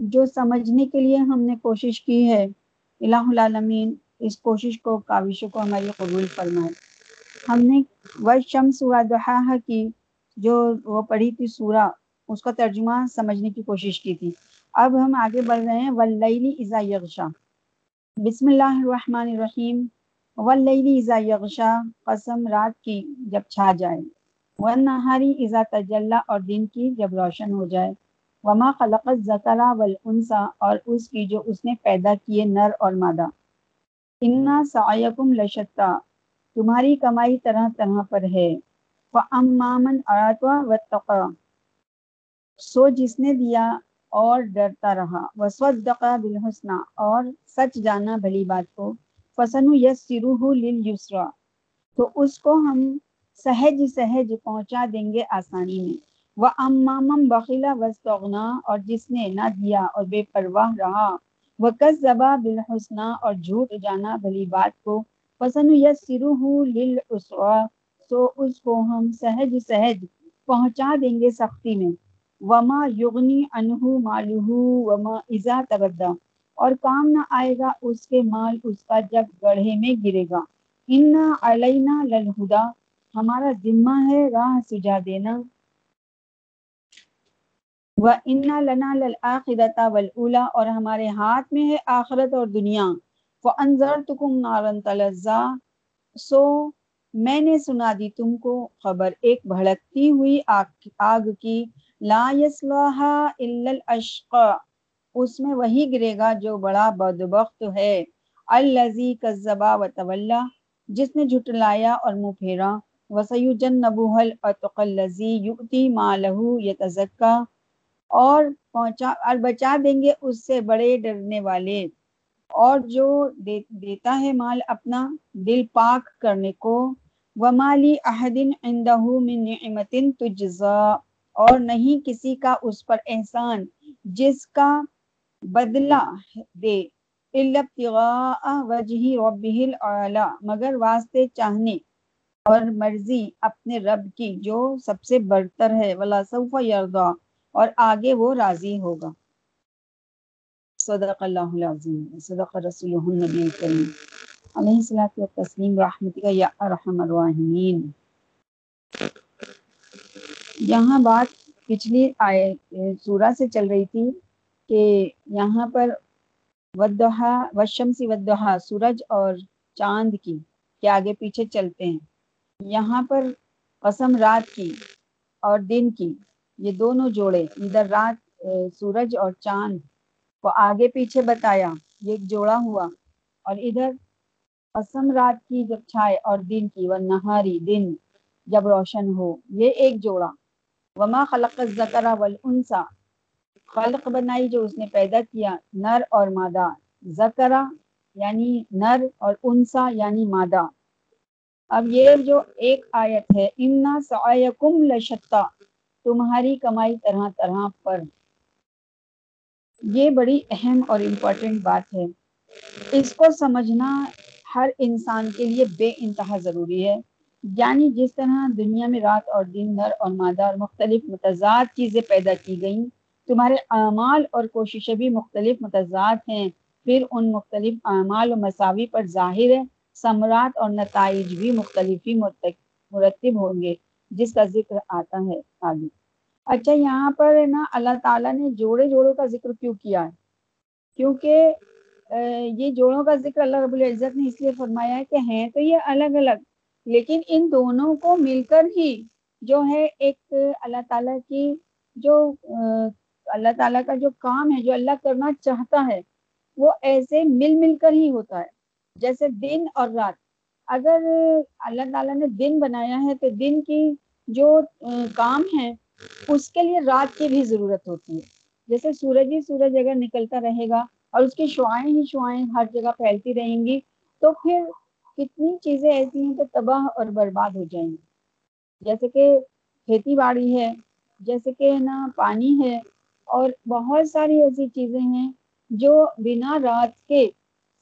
جو سمجھنے کے لیے ہم نے کوشش کی ہے۔ الہ العالمین، اس کوشش کو کاوشوں کو ہماری قبول فرمائے۔ ہم نے و شمس و دہا کی، جو وہ پڑھی تھی سورہ، اس کا ترجمہ سمجھنے کی کوشش کی تھی۔ اب ہم آگے بڑھ رہے ہیں۔ ولیلی ازا یغشا بسم اللہ الرحمن الرحیم ولیلی ازا یغشا قسم رات کی جب چھا جائے۔ ون نہاری ازا تجلّہ اور دن کی جب روشن ہو جائے۔ وما خلقت زکرا والانسا اور اس کی جو اس نے پیدا کیے نر اور مادہ۔ انا سعیکم لشتا تمہاری کمائی طرح طرح پر ہے۔ فَأَمَّامَنْ أَرَاتْوَ وَاتَّقَى۔ سو جس نے دیا اور ڈرتا رہا۔ وَسْوَدَّقَ بِالْحُسْنَى۔ اور سچ جانا بھلی بات کو۔ فَسَنُ يَسِّرُهُ لِلْيُسْرَى۔ تو اس کو ہم سہج سہج پہنچا دیں گے آسانی میں۔ وہ امام بخیلا وسطنا اور جس نے نہ دیا اور بے پرواہ رہا۔ وہ کس زبا بالحسنہ اور جھوٹ جانا بھلی بات کو۔ پسند یس سرو ہوں سو اس کو ہم سہج سہج پہنچا دیں گے سختی میں۔ وما یغنی انہو مالہ وما ازا تبدا اور کام نہ آئے گا، اس کے مال اس کا جب گڑھے میں گرے گا۔ ان علینا للہدا ہمارا ذمہ ہے راہ سجا دینا۔ وہ انا لنا للآخرتا ولا اور ہمارے ہاتھ میں ہے آخرت اور دنیا۔ وہ انضر تکم نارن تلزا سو میں نے سنا دی تم کو خبر۔ ایک بھڑکتی ہوئی آگ, آگ کی لا یسلحا الا الاشقا اس میں وہی گرے گا جو بڑا بدبخت ہے۔ الزی کذبا و طلّہ جس نے جھٹلایا اور منہ پھیرا۔ وسیو جن نبوحل اطقلزی یوتی مالہ یتزکا اور پہنچا، اور بچا دیں گے اس سے بڑے ڈرنے والے۔ اور جو دیتا ہے مال اپنا دل پاک کرنے کو۔ ومالی احدن عندہ من نعمت تجزا اور نہیں کسی کا اس پر احسان جس کا بدلہ دے۔ ابتغاء وجہ ربہ الاعلی مگر واسطے چاہنے اور مرضی اپنے رب کی جو سب سے برتر ہے۔ ولا سوف یرضا اور آگے وہ راضی ہوگا۔ صدق اللہ العظیم۔ صدق رسول النبی کریم علیہ الصلوۃ والتسلیم۔ رحمتک یا ارحم الراحمین۔ یہاں بات پچھلی آئے، سورہ سے چل رہی تھی کہ یہاں پر ودہا وشمسی ودہا سورج اور چاند کی کہ آگے پیچھے چلتے ہیں۔ یہاں پر قسم رات کی اور دن کی۔ یہ دونوں جوڑے، ادھر رات سورج اور چاند کو آگے پیچھے بتایا، یہ ایک جوڑا ہوا۔ اور ادھر قسم رات کی جب چھائے اور دن کی، وہ نہاری دن جب روشن ہو، یہ ایک جوڑا۔ وما خلق الذکر والانسا خلق بنائی جو اس نے پیدا کیا، نر اور مادہ۔ ذکرہ یعنی نر اور انسا یعنی مادہ۔ اب یہ جو ایک آیت ہے، انا سعیکم لشتا۔ تمہاری کمائی طرح طرح پر۔ یہ بڑی اہم اور امپورٹنٹ بات ہے۔ اس کو سمجھنا ہر انسان کے لیے بے انتہا ضروری ہے۔ یعنی جس طرح دنیا میں رات اور دن نر اور مادہ اور مختلف متضاد چیزیں پیدا کی گئیں، تمہارے اعمال اور کوششیں بھی مختلف متضاد ہیں۔ پھر ان مختلف اعمال و مساوی پر ظاہر ہے، ثمرات اور نتائج بھی مختلف ہی مرتب ہوں گے، جس کا ذکر آتا ہے آگے۔ اچھا یہاں پر نا اللہ تعالیٰ نے جوڑے جوڑوں کا ذکر کیوں کیا ہے؟ کیونکہ یہ جوڑوں کا ذکر اللہ رب العزت نے اس لیے فرمایا ہے کہ ہیں تو یہ الگ الگ، لیکن ان دونوں کو مل کر ہی جو ہے ایک اللہ تعالیٰ کی جو اللہ تعالیٰ کا جو کام ہے، جو اللہ کرنا چاہتا ہے، وہ ایسے مل مل کر ہی ہوتا ہے۔ جیسے دن اور رات۔ اگر اللہ تعالیٰ نے دن بنایا ہے تو دن کی جو کام ہے اس کے لیے رات کی بھی ضرورت ہوتی ہے۔ جیسے سورج ہی سورج اگر نکلتا رہے گا اور اس کی شعائیں ہی شعائیں ہر جگہ پھیلتی رہیں گی، تو پھر کتنی چیزیں ایسی ہیں جو تباہ اور برباد ہو جائیں گی۔ جیسے کہ کھیتی باڑی ہے، جیسے کہ نا پانی ہے اور بہت ساری ایسی چیزیں ہیں جو بنا رات کے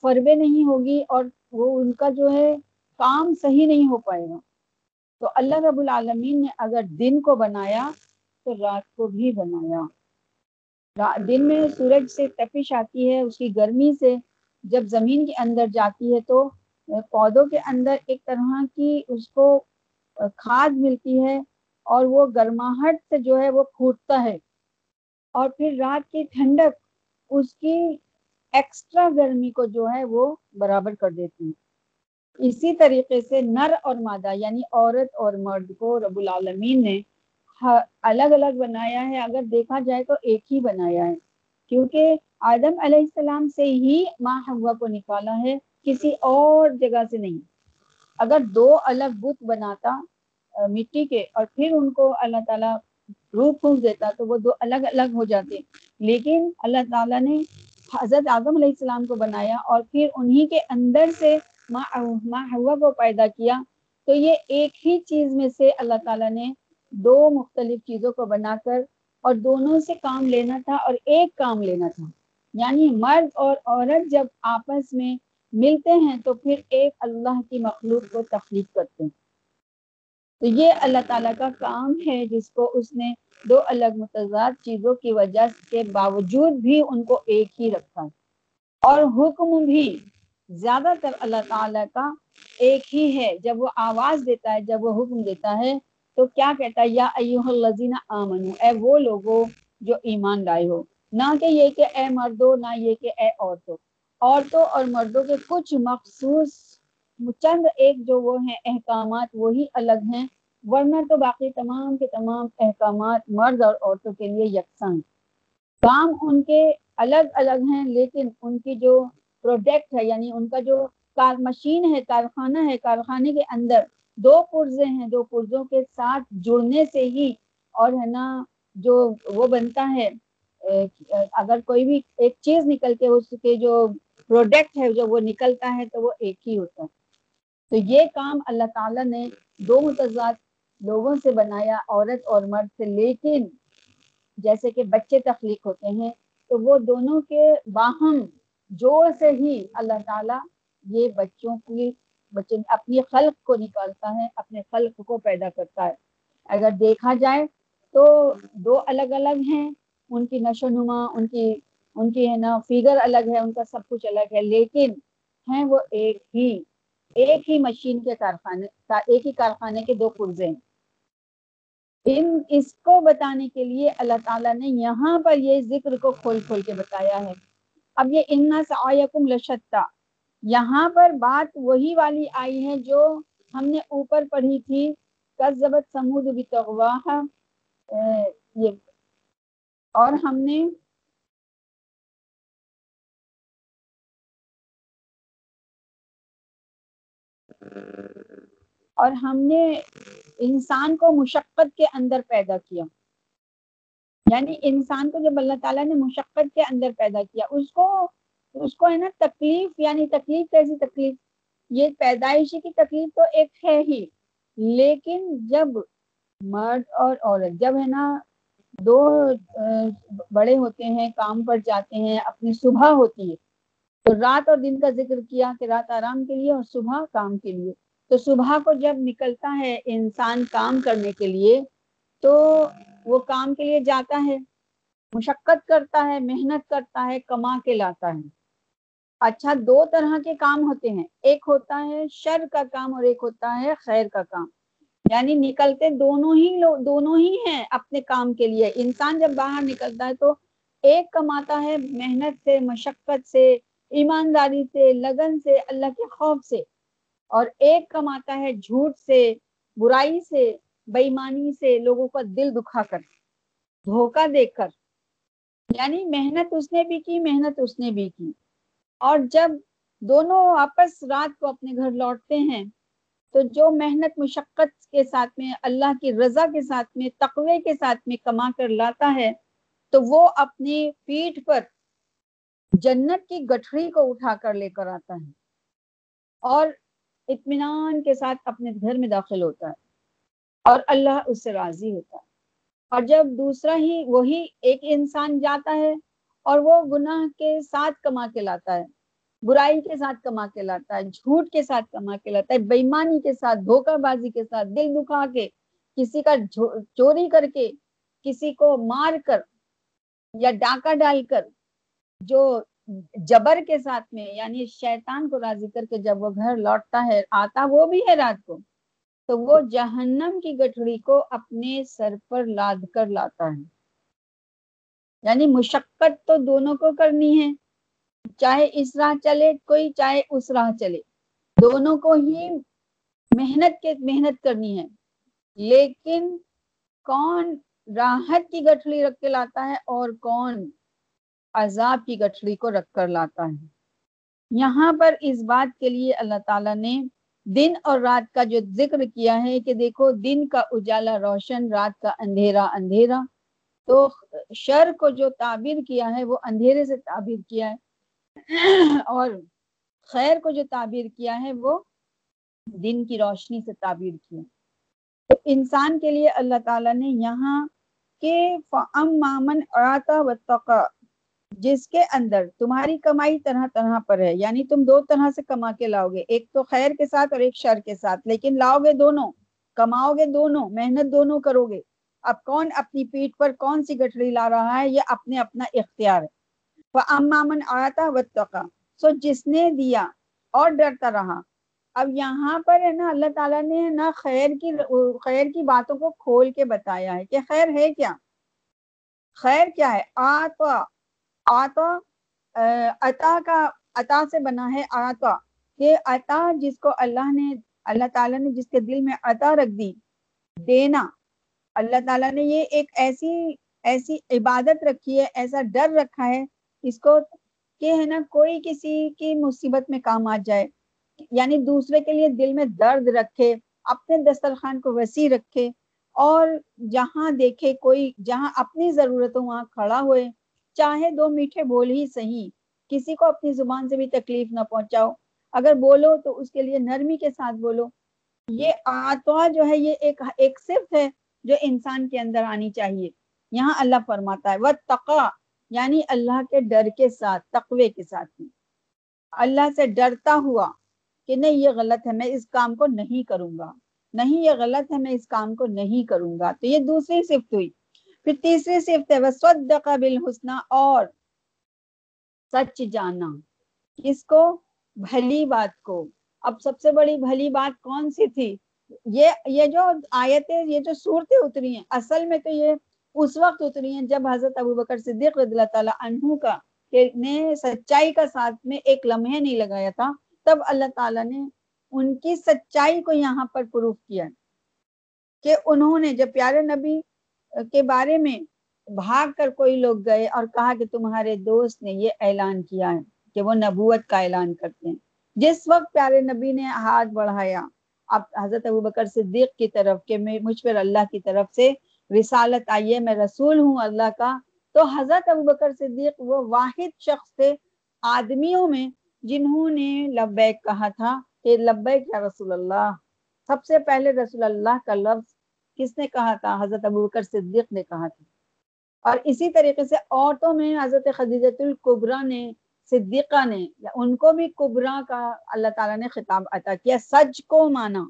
فربے نہیں ہوگی اور وہ ان کا جو ہے کام صحیح نہیں ہو پائے گا۔ تو اللہ رب العالمین نے اگر دن کو بنایا تو رات کو بھی بنایا۔ دن میں سورج سے تپش آتی ہے، اس کی گرمی سے جب زمین کے اندر جاتی ہے تو پودوں کے اندر ایک طرح کی اس کو کھاد ملتی ہے اور وہ گرماہٹ سے جو ہے وہ پھوٹتا ہے۔ اور پھر رات کی ٹھنڈک اس کی ایکسٹرا گرمی کو جو ہے وہ برابر کر دیتی ہے۔ اسی طریقے سے نر اور مادہ یعنی عورت اور مرد کو رب العالمین نے الگ الگ بنایا ہے، اگر دیکھا جائے تو ایک ہی بنایا ہے۔ کیونکہ آدم علیہ السلام سے ہی ماں ہوا کو نکالا ہے، کسی اور جگہ سے نہیں۔ اگر دو الگ بت بناتا مٹی کے، اور پھر ان کو اللہ تعالیٰ روح پھونک دیتا، تو وہ دو الگ الگ ہو جاتے۔ لیکن اللہ تعالیٰ نے حضرت آدم علیہ السلام کو بنایا اور پھر انہی کے اندر سے ماں ماں ہوا کو پیدا کیا۔ تو یہ ایک ہی چیز میں سے اللہ تعالیٰ نے دو مختلف چیزوں کو بنا کر اور دونوں سے کام لینا تھا اور ایک کام لینا تھا۔ یعنی مرد اور عورت جب آپس میں ملتے ہیں تو پھر ایک اللہ کی مخلوق کو تخلیق کرتے ہیں۔ تو یہ اللہ تعالیٰ کا کام ہے جس کو اس نے دو الگ متضاد چیزوں کی وجہ کے باوجود بھی ان کو ایک ہی رکھا۔ اور حکم بھی زیادہ تر اللہ تعالیٰ کا ایک ہی ہے۔ جب وہ آواز دیتا ہے، جب وہ حکم دیتا ہے تو کیا کہتا ہے، یا ایوہ الذین آمنو، اے وہ لوگو جو ایمان لائے ہو۔ نہ کہ یہ کہ اے مردو، نہ یہ کہ اے عورتوں عورتوں اور مردوں کے کچھ مخصوص چند ایک جو وہ ہیں، احکامات وہی الگ ہیں۔ ورنہ تو باقی تمام کے تمام احکامات مرد اور عورتوں کے لیے یکساں۔ کام ان کے الگ الگ ہیں، لیکن ان کی جو پروڈکٹ ہے یعنی ان کا جو کار مشین ہے، کارخانہ ہے، کارخانے کے اندر دو پرزے ہیں، دو پرزوں کے ساتھ جڑنے سے ہی اور ہے نا جو وہ بنتا ہے اگر کوئی بھی ایک چیز نکل کے اس کے جو پروڈکٹ ہے، جو وہ نکلتا ہے تو وہ ایک ہی ہوتا ہے۔ تو یہ کام اللہ تعالیٰ نے دو متضاد لوگوں سے بنایا، عورت اور مرد سے۔ لیکن جیسے کہ بچے تخلیق ہوتے ہیں، تو وہ دونوں کے باہم جوڑ سے ہی اللہ تعالیٰ یہ بچوں کی بچے اپنی خلق کو نکالتا ہے، اپنے خلق کو پیدا کرتا ہے۔ اگر دیکھا جائے تو دو الگ الگ ہیں، ان کی نشو نما ان کی ان کی ہے نا فیگر الگ ہے، ان کا سب کچھ الگ ہے۔ لیکن ہیں وہ ایک ہی ایک ہی مشین کے کارخانے ایک ہی کارخانے کے دو پرزے ہیں۔ ان، اس کو بتانے کے لیے اللہ تعالیٰ نے یہاں پر یہ ذکر کو کھول کھول کے بتایا ہے۔ اب یہ انا سایکم لشتا۔ یہاں پر بات وہی والی آئی ہے جو ہم نے اوپر پڑھی تھی، کذبت سمود بتغواہ یہ۔ اور ہم نے اور ہم نے انسان کو مشقت کے اندر پیدا کیا۔ یعنی انسان کو جب اللہ تعالیٰ نے مشقت کے اندر پیدا کیا، اس کو اس کو ہے نا تکلیف یعنی تکلیف کیسی تکلیف، یہ پیدائشی کی تکلیف تو ایک ہے ہی۔ لیکن جب مرد اور عورت، جب ہے نا دو بڑے ہوتے ہیں، کام پر جاتے ہیں، اپنی صبح ہوتی ہے، تو رات اور دن کا ذکر کیا کہ رات آرام کے لیے اور صبح کام کے لیے۔ تو صبح کو جب نکلتا ہے انسان کام کرنے کے لیے، تو وہ کام کے لیے جاتا ہے، مشقت کرتا ہے، محنت کرتا ہے، کما کے لاتا ہے۔ اچھا دو طرح کے کام ہوتے ہیں۔ ایک ہوتا ہے شر کا کام اور ایک ہوتا ہے خیر کا کام۔ یعنی نکلتے دونوں ہی لوگ دونوں ہی ہیں اپنے کام کے لیے۔ انسان جب باہر نکلتا ہے تو ایک کماتا ہے محنت سے، مشقت سے، ایمانداری سے، لگن سے، اللہ کے خوف سے۔ اور ایک کماتا ہے جھوٹ سے، برائی سے بےمانی سے، لوگوں کا دل دکھا کر، دھوکہ دے کر۔ یعنی محنت اس نے بھی کی، محنت اس نے بھی کی۔ اور جب دونوں آپس رات کو اپنے گھر لوٹتے ہیں، تو جو محنت مشقت کے ساتھ میں، اللہ کی رضا کے ساتھ میں، تقوی کے ساتھ میں کما کر لاتا ہے، تو وہ اپنی پیٹھ پر جنت کی گٹھڑی کو اٹھا کر لے کر آتا ہے اور اطمینان کے ساتھ اپنے گھر میں داخل ہوتا ہے اور اللہ اس سے راضی ہوتا ہے۔ اور جب دوسرا ہی، وہی ایک انسان جاتا ہے اور وہ گناہ کے ساتھ کما کے لاتا ہے، برائی کے ساتھ کما کے لاتا ہے، جھوٹ کے ساتھ کما کے لاتا ہے بےمانی کے ساتھ، دھوکہ بازی کے ساتھ، دل دکھا کے، کسی کا چوری کر کے، کسی کو مار کر یا ڈاکہ ڈال کر، جو جبر کے ساتھ میں یعنی شیطان کو راضی کر کے جب وہ گھر لوٹتا ہے، آتا وہ بھی ہے رات کو، تو وہ جہنم کی گٹھڑی کو اپنے سر پر لاد کر لاتا ہے۔ یعنی مشقت تو دونوں کو کرنی ہے۔ چاہے اس راہ چلے، کوئی چاہے اس راہ چلے۔ دونوں کو ہی محنت کے، محنت کرنی ہے۔ لیکن کون راحت کی گٹھڑی رکھ کے لاتا ہے اور کون عذاب کی گٹھڑی کو رکھ کر لاتا ہے۔ یہاں پر اس بات کے لیے اللہ تعالیٰ نے دن اور رات کا جو ذکر کیا ہے کہ دیکھو، دن کا اجالا روشن، رات کا اندھیرا اندھیرا۔ تو شر کو جو تعبیر کیا ہے، وہ اندھیرے سے تعبیر کیا ہے۔ اور خیر کو جو تعبیر کیا ہے، وہ دن کی روشنی سے تعبیر کیا تو انسان کے لیے اللہ تعالیٰ نے یہاں کے فَأَمْ مَامَنْ اَعَاتَ وَاتَّقَى، جس کے اندر تمہاری کمائی طرح طرح پر ہے یعنی تم دو طرح سے کما کے لاؤ گے، ایک تو خیر کے ساتھ اور ایک شر کے ساتھ۔ لیکن لاؤ گے دونوں، کماؤ گے دونوں، محنت دونوں کرو گے۔ اب کون اپنی پیٹ پر کون سی گٹھڑی لا رہا ہے؟ یہ اپنے اپنا اختیار ہے۔ وہ امامن آتا وطقا سو جس نے دیا اور ڈرتا رہا۔ اب یہاں پر ہے نا اللہ تعالیٰ نے نا خیر کی خیر کی باتوں کو کھول کے بتایا ہے کہ خیر ہے کیا؟ خیر کیا ہے؟ آتا آتا عطا کا، عطا سے بنا ہے آتا کہ عطا جس کو اللہ نے، اللہ تعالیٰ نے جس کے دل میں عطا رکھ دی، دینا۔ اللہ تعالیٰ نے یہ ایک ایسی ایسی عبادت رکھی ہے، ایسا ڈر رکھا ہے اس کو کہ ہے نا کوئی کسی کی مصیبت میں کام آ جائے۔ یعنی دوسرے کے لیے دل میں درد رکھے، اپنے دسترخوان کو وسیع رکھے اور جہاں دیکھے کوئی، جہاں اپنی ضرورتوں وہاں کھڑا ہوئے، چاہے دو میٹھے بول ہی صحیح، کسی کو اپنی زبان سے بھی تکلیف نہ پہنچاؤ۔ اگر بولو تو اس کے لیے نرمی کے ساتھ بولو۔ یہ آتوا جو ہے، یہ ایک ایک صفت ہے۔ جو انسان کے اندر آنی چاہیے۔ یہاں اللہ فرماتا ہے وہ تقا یعنی اللہ کے ڈر کے ساتھ، تقوی کے ساتھ۔ اللہ سے ڈرتا ہوا کہ نہیں، یہ غلط ہے، میں اس کام کو نہیں کروں گا۔ نہیں، یہ غلط ہے، میں اس کام کو نہیں کروں گا۔ تو یہ دوسری صفت ہوئی۔ پھر تیسری صفت ہے، وَصَدَّقَ بِالْحُسْنَ، اور سچ جانا۔ کس کو؟ بھلی بات کو۔ اب سب سے بڑی بھلی بات کون سی تھی؟ یہ یہ جو آیتیں، یہ جو صورتیں اتری ہیں، اصل میں تو یہ اس وقت اتری ہیں جب حضرت ابو بکر صدیق رضی اللہ تعالیٰ عنہ کا، کہ نے سچائی کا ساتھ میں ایک لمحے نہیں لگایا تھا، تب اللہ تعالیٰ نے ان کی سچائی کو یہاں پر پروف کیا کہ انہوں نے جب پیارے نبی کے بارے میں بھاگ کر کوئی لوگ گئے اور کہا کہ تمہارے دوست نے یہ اعلان کیا ہے کہ وہ نبوت کا اعلان کرتے ہیں۔ جس وقت پیارے نبی نے ہاتھ بڑھایا اب حضرت ابو بکر صدیق کی طرف کہ مجھ پر اللہ کی طرف سے رسالت آئیے میں رسول ہوں اللہ کا۔ تو حضرت ابو بکر صدیق وہ واحد شخص تھے آدمیوں میں جنہوں نے لبیک کہا تھا کہ لبیک یا رسول اللہ۔ سب سے پہلے رسول اللہ کا لفظ کس نے کہا تھا؟ حضرت ابو بکر صدیق نے کہا تھا۔ اور اسی طریقے سے عورتوں میں حضرت خدیجت القبرا نے صدیقہ نے ان کو بھی کبرا کا اللہ تعالیٰ نے خطاب عطا کیا، سچ کو مانا۔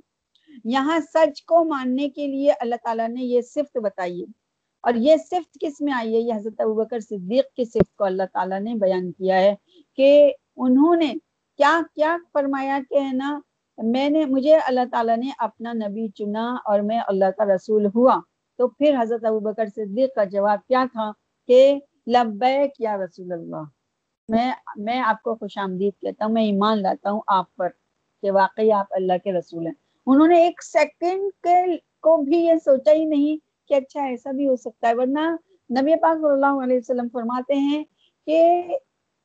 یہاں سچ کو ماننے کے لیے اللہ تعالیٰ نے یہ صفت بتائی۔ ہے اور یہ صفت کس میں آئی ہے؟ یہ حضرت ابو بکر صدیق کی صفت کو اللہ تعالیٰ نے بیان کیا ہے کہ انہوں نے کیا کیا فرمایا کہ ہے نا، میں نے، مجھے اللہ تعالیٰ نے اپنا نبی چنا اور میں اللہ کا رسول ہوا۔ تو پھر حضرت ابو بکر صدیق کا جواب کیا تھا کہ لبیک یا رسول اللہ۔ میں میں آپ کو خوش آمدید کہتا ہوں، میں ایمان لاتا ہوں آپ پر کہ واقعی آپ اللہ کے رسول ہیں۔ انہوں نے ایک سیکنڈ کے کو بھی یہ سوچا ہی نہیں کہ اچھا ایسا بھی ہو سکتا ہے۔ ورنہ نبی پاک صلی اللہ علیہ وسلم فرماتے ہیں کہ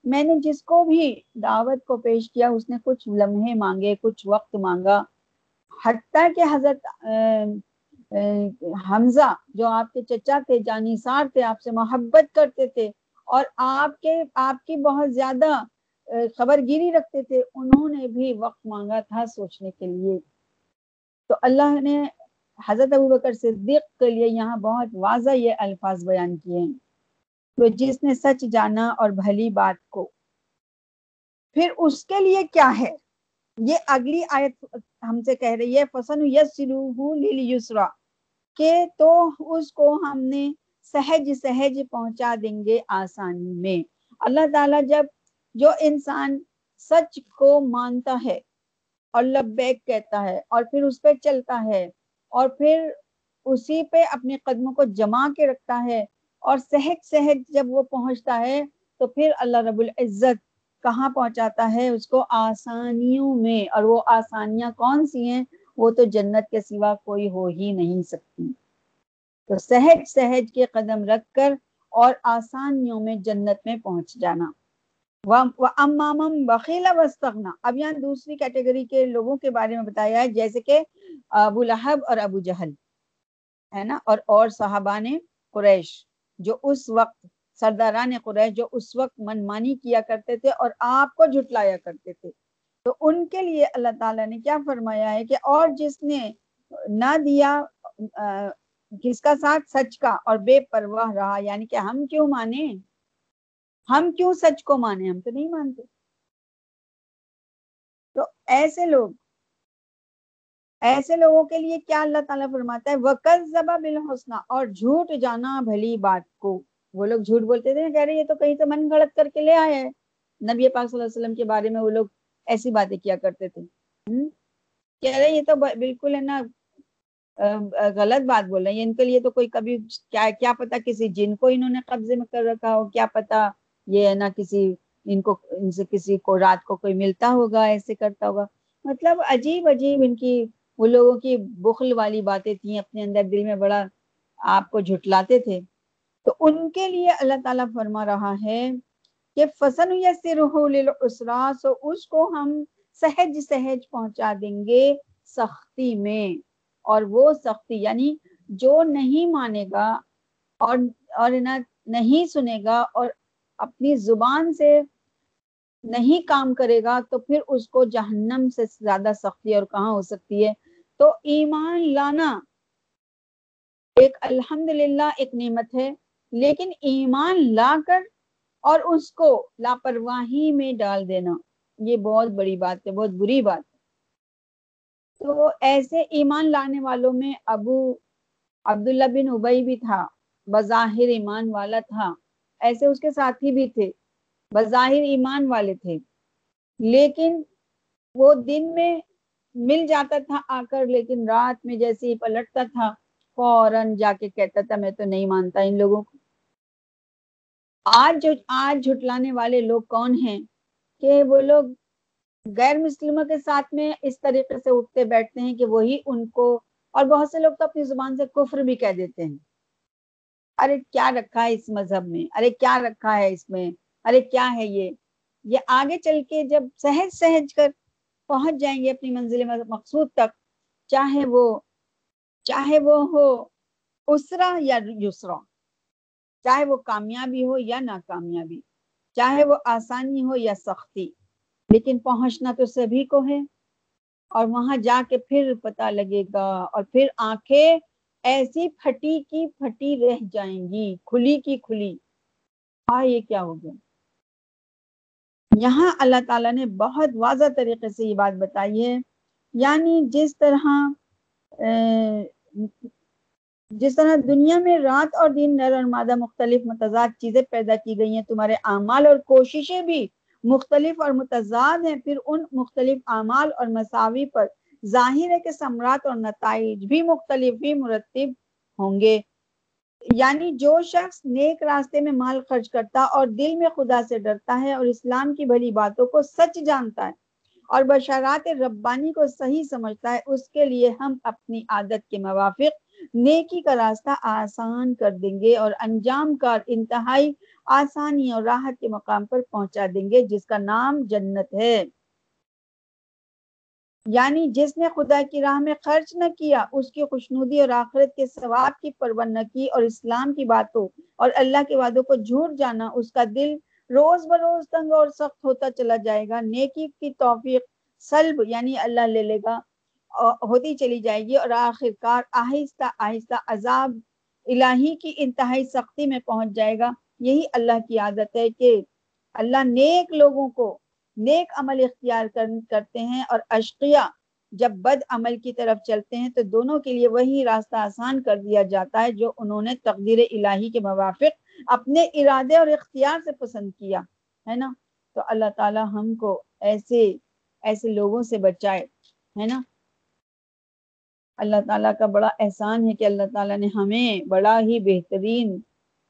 میں نے جس کو بھی دعوت کو پیش کیا، اس نے کچھ لمحے مانگے، کچھ وقت مانگا۔ حتیٰ کہ حضرت حمزہ جو آپ کے چچا تھے جانیسار تھے، آپ سے محبت کرتے تھے اور آپ کے، آپ کی بہت زیادہ خبر گیری رکھتے تھے، انہوں نے بھی وقت مانگا تھا سوچنے کے لیے۔ تو اللہ نے حضرت ابو بکر صدیق کے لیے یہاں بہت واضح یہ الفاظ بیان کیے ہیں تو جس نے سچ جانا اور بھلی بات کو۔ پھر اس کے لیے کیا ہے؟ یہ اگلی آیت ہم سے کہہ رہی ہے فسن یسرا کہ تو اس کو ہم نے سہج سہج پہنچا دیں گے آسانی میں۔ اللہ تعالیٰ جب جو انسان سچ کو مانتا ہے اور لبیک کہتا ہے اور پھر اس پہ چلتا ہے اور پھر اسی پہ اپنے قدموں کو جما کے رکھتا ہے اور سہج سہج جب وہ پہنچتا ہے تو پھر اللہ رب العزت کہاں پہنچاتا ہے؟ اس کو آسانیوں میں۔ اور وہ آسانیاں کون سی ہیں؟ وہ تو جنت کے سوا کوئی ہو ہی نہیں سکتی۔ تو سہج سہج کے قدم رکھ کر اور آسانیوں میں جنت میں پہنچ جانا۔ بخیلا وسطنا اب یہاں دوسری کیٹیگری کے لوگوں کے بارے میں بتایا ہے، جیسے کہ ابو لہب اور ابو جہل، ہے نا؟ اور اور صحابان قریش، جو اس وقت، سرداران قریش جو اس وقت منمانی کیا کرتے تھے اور آپ کو جھٹلایا کرتے تھے۔ تو ان کے لیے اللہ تعالیٰ نے کیا فرمایا ہے کہ اور جس نے نہ دیا کس کا ساتھ سچ کا اور بے پرواہ رہا یعنی کہ ہم کیوں مانے ہم کیوں سچ کو مانے ہم تو نہیں مانتے۔ تو ایسے لوگ، ایسے لوگوں کے لیے کیا اللہ تعالیٰ فرماتا ہے؟ وکل زبا بالحسنہ اور جھوٹ جانا بھلی بات کو۔ وہ لوگ جھوٹ بولتے تھے، کہہ رہے، یہ تو کہیں سے من گھڑت کر کے لے آئے ہیں۔ نبی پاک صلی اللہ علیہ وسلم کے بارے میں وہ لوگ ایسی باتیں کیا کرتے تھے۔ کہہ رہے، یہ تو بالکل ہے نا غلط بات بول رہے ہیں۔ ان کے لیے تو کوئی کبھی کیا کیا پتا کسی جن کو انہوں نے قبضے میں کر رکھا ہو؟ کیا پتا یہ ہے نا کسی، ان کو، ان سے کسی کو رات کو کوئی ملتا ہوگا، ایسے کرتا ہوگا؟ مطلب عجیب عجیب ان کی، وہ لوگوں کی بخل والی باتیں تھیں۔ اپنے اندر دل میں بڑا آپ کو جھٹلاتے تھے۔ تو ان کے لیے اللہ تعالیٰ فرما رہا ہے کہ فسن اسرا سو اس کو ہم سہج سہج پہنچا دیں گے سختی میں۔ اور وہ سختی یعنی جو نہیں مانے گا اور اور نہیں سنے گا اور اپنی زبان سے نہیں کام کرے گا، تو پھر اس کو جہنم سے زیادہ سختی اور کہاں ہو سکتی ہے؟ تو ایمان لانا ایک الحمد ایک نعمت ہے، لیکن ایمان لا کر اور اس کو لاپرواہی میں ڈال دینا، یہ بہت بڑی بات ہے، بہت بری بات۔ تو ایسے ایمان لانے والوں میں ابو عبداللہ بن ابئی بھی تھا، بظاہر ایمان والا تھا۔ ایسے اس کے ساتھی بھی تھے، بظاہر ایمان والے تھے۔ لیکن وہ دن میں مل جاتا تھا آ کر، لیکن رات میں جیسے ہی پلٹتا تھا، فوراً جا کے کہتا تھا، میں تو نہیں مانتا ان لوگوں کو۔ آج جو، آج جھٹلانے والے لوگ کون ہیں کہ وہ لوگ غیر مسلموں کے ساتھ میں اس طریقے سے اٹھتے بیٹھتے ہیں کہ وہی ان کو، اور بہت سے لوگ تو اپنی زبان سے کفر بھی کہہ دیتے ہیں۔ ارے کیا رکھا ہے اس مذہب میں؟ ارے کیا رکھا ہے اس میں؟ ارے کیا ہے یہ؟ یہ آگے چل کے جب سہج سہج کر پہنچ جائیں گے اپنی منزل مقصود تک، چاہے وہ چاہے وہ ہو اسرا یا یسرا، چاہے وہ کامیابی ہو یا ناکامیابی، چاہے وہ آسانی ہو یا سختی۔ لیکن پہنچنا تو سبھی کو ہے۔ اور وہاں جا کے پھر پتا لگے گا اور پھر آنکھیں ایسی پھٹی کی پھٹی رہ جائیں گی، کھلی کی کھلی۔ ہاں یہ کیا ہو گیا۔ یہاں اللہ تعالیٰ نے بہت واضح طریقے سے یہ بات بتائی ہے۔ یعنی جس طرح جس طرح دنیا میں رات اور دن نر اور مادہ مختلف متضاد چیزیں پیدا کی گئی ہیں، تمہارے اعمال اور کوششیں بھی مختلف اور متضاد ہیں، پھر ان مختلف اعمال اور مساوی پر ظاہر ہے کہ ثمرات اور نتائج بھی مختلف ہی مرتب ہوں گے۔ یعنی جو شخص نیک راستے میں مال خرچ کرتا اور دل میں خدا سے ڈرتا ہے اور اسلام کی بھلی باتوں کو سچ جانتا ہے اور بشارات ربانی کو صحیح سمجھتا ہے، اس کے لیے ہم اپنی عادت کے موافق نیکی کا راستہ آسان کر دیں گے اور انجام کا انتہائی آسانی اور راحت کے مقام پر پہنچا دیں گے، جس کا نام جنت ہے۔ یعنی جس نے خدا کی راہ میں خرچ نہ کیا، اس کی خوشنودی اور آخرت کے ثواب کی پرون نہ کی اور اسلام کی باتوں اور اللہ کے وعدوں کو جھوٹ جانا، اس کا دل روز بروز تنگ اور سخت ہوتا چلا جائے گا۔ نیکی کی توفیق سلب یعنی اللہ لے لے گا۔ ہوتی چلی جائے گی اور آخر کار آہستہ آہستہ عذاب الہی کی انتہائی سختی میں پہنچ جائے گا۔ یہی اللہ کی عادت ہے کہ اللہ نیک لوگوں کو نیک عمل اختیار کرتے ہیں اور اشقیہ جب بد عمل کی طرف چلتے ہیں تو دونوں کے لیے وہی راستہ آسان کر دیا جاتا ہے جو انہوں نے تقدیر الہی کے موافق اپنے ارادے اور اختیار سے پسند کیا، ہے نا؟ تو اللہ تعالی ہم کو ایسے ایسے لوگوں سے بچائے، ہے نا؟ اللہ تعالیٰ کا بڑا احسان ہے کہ اللہ تعالیٰ نے ہمیں بڑا ہی بہترین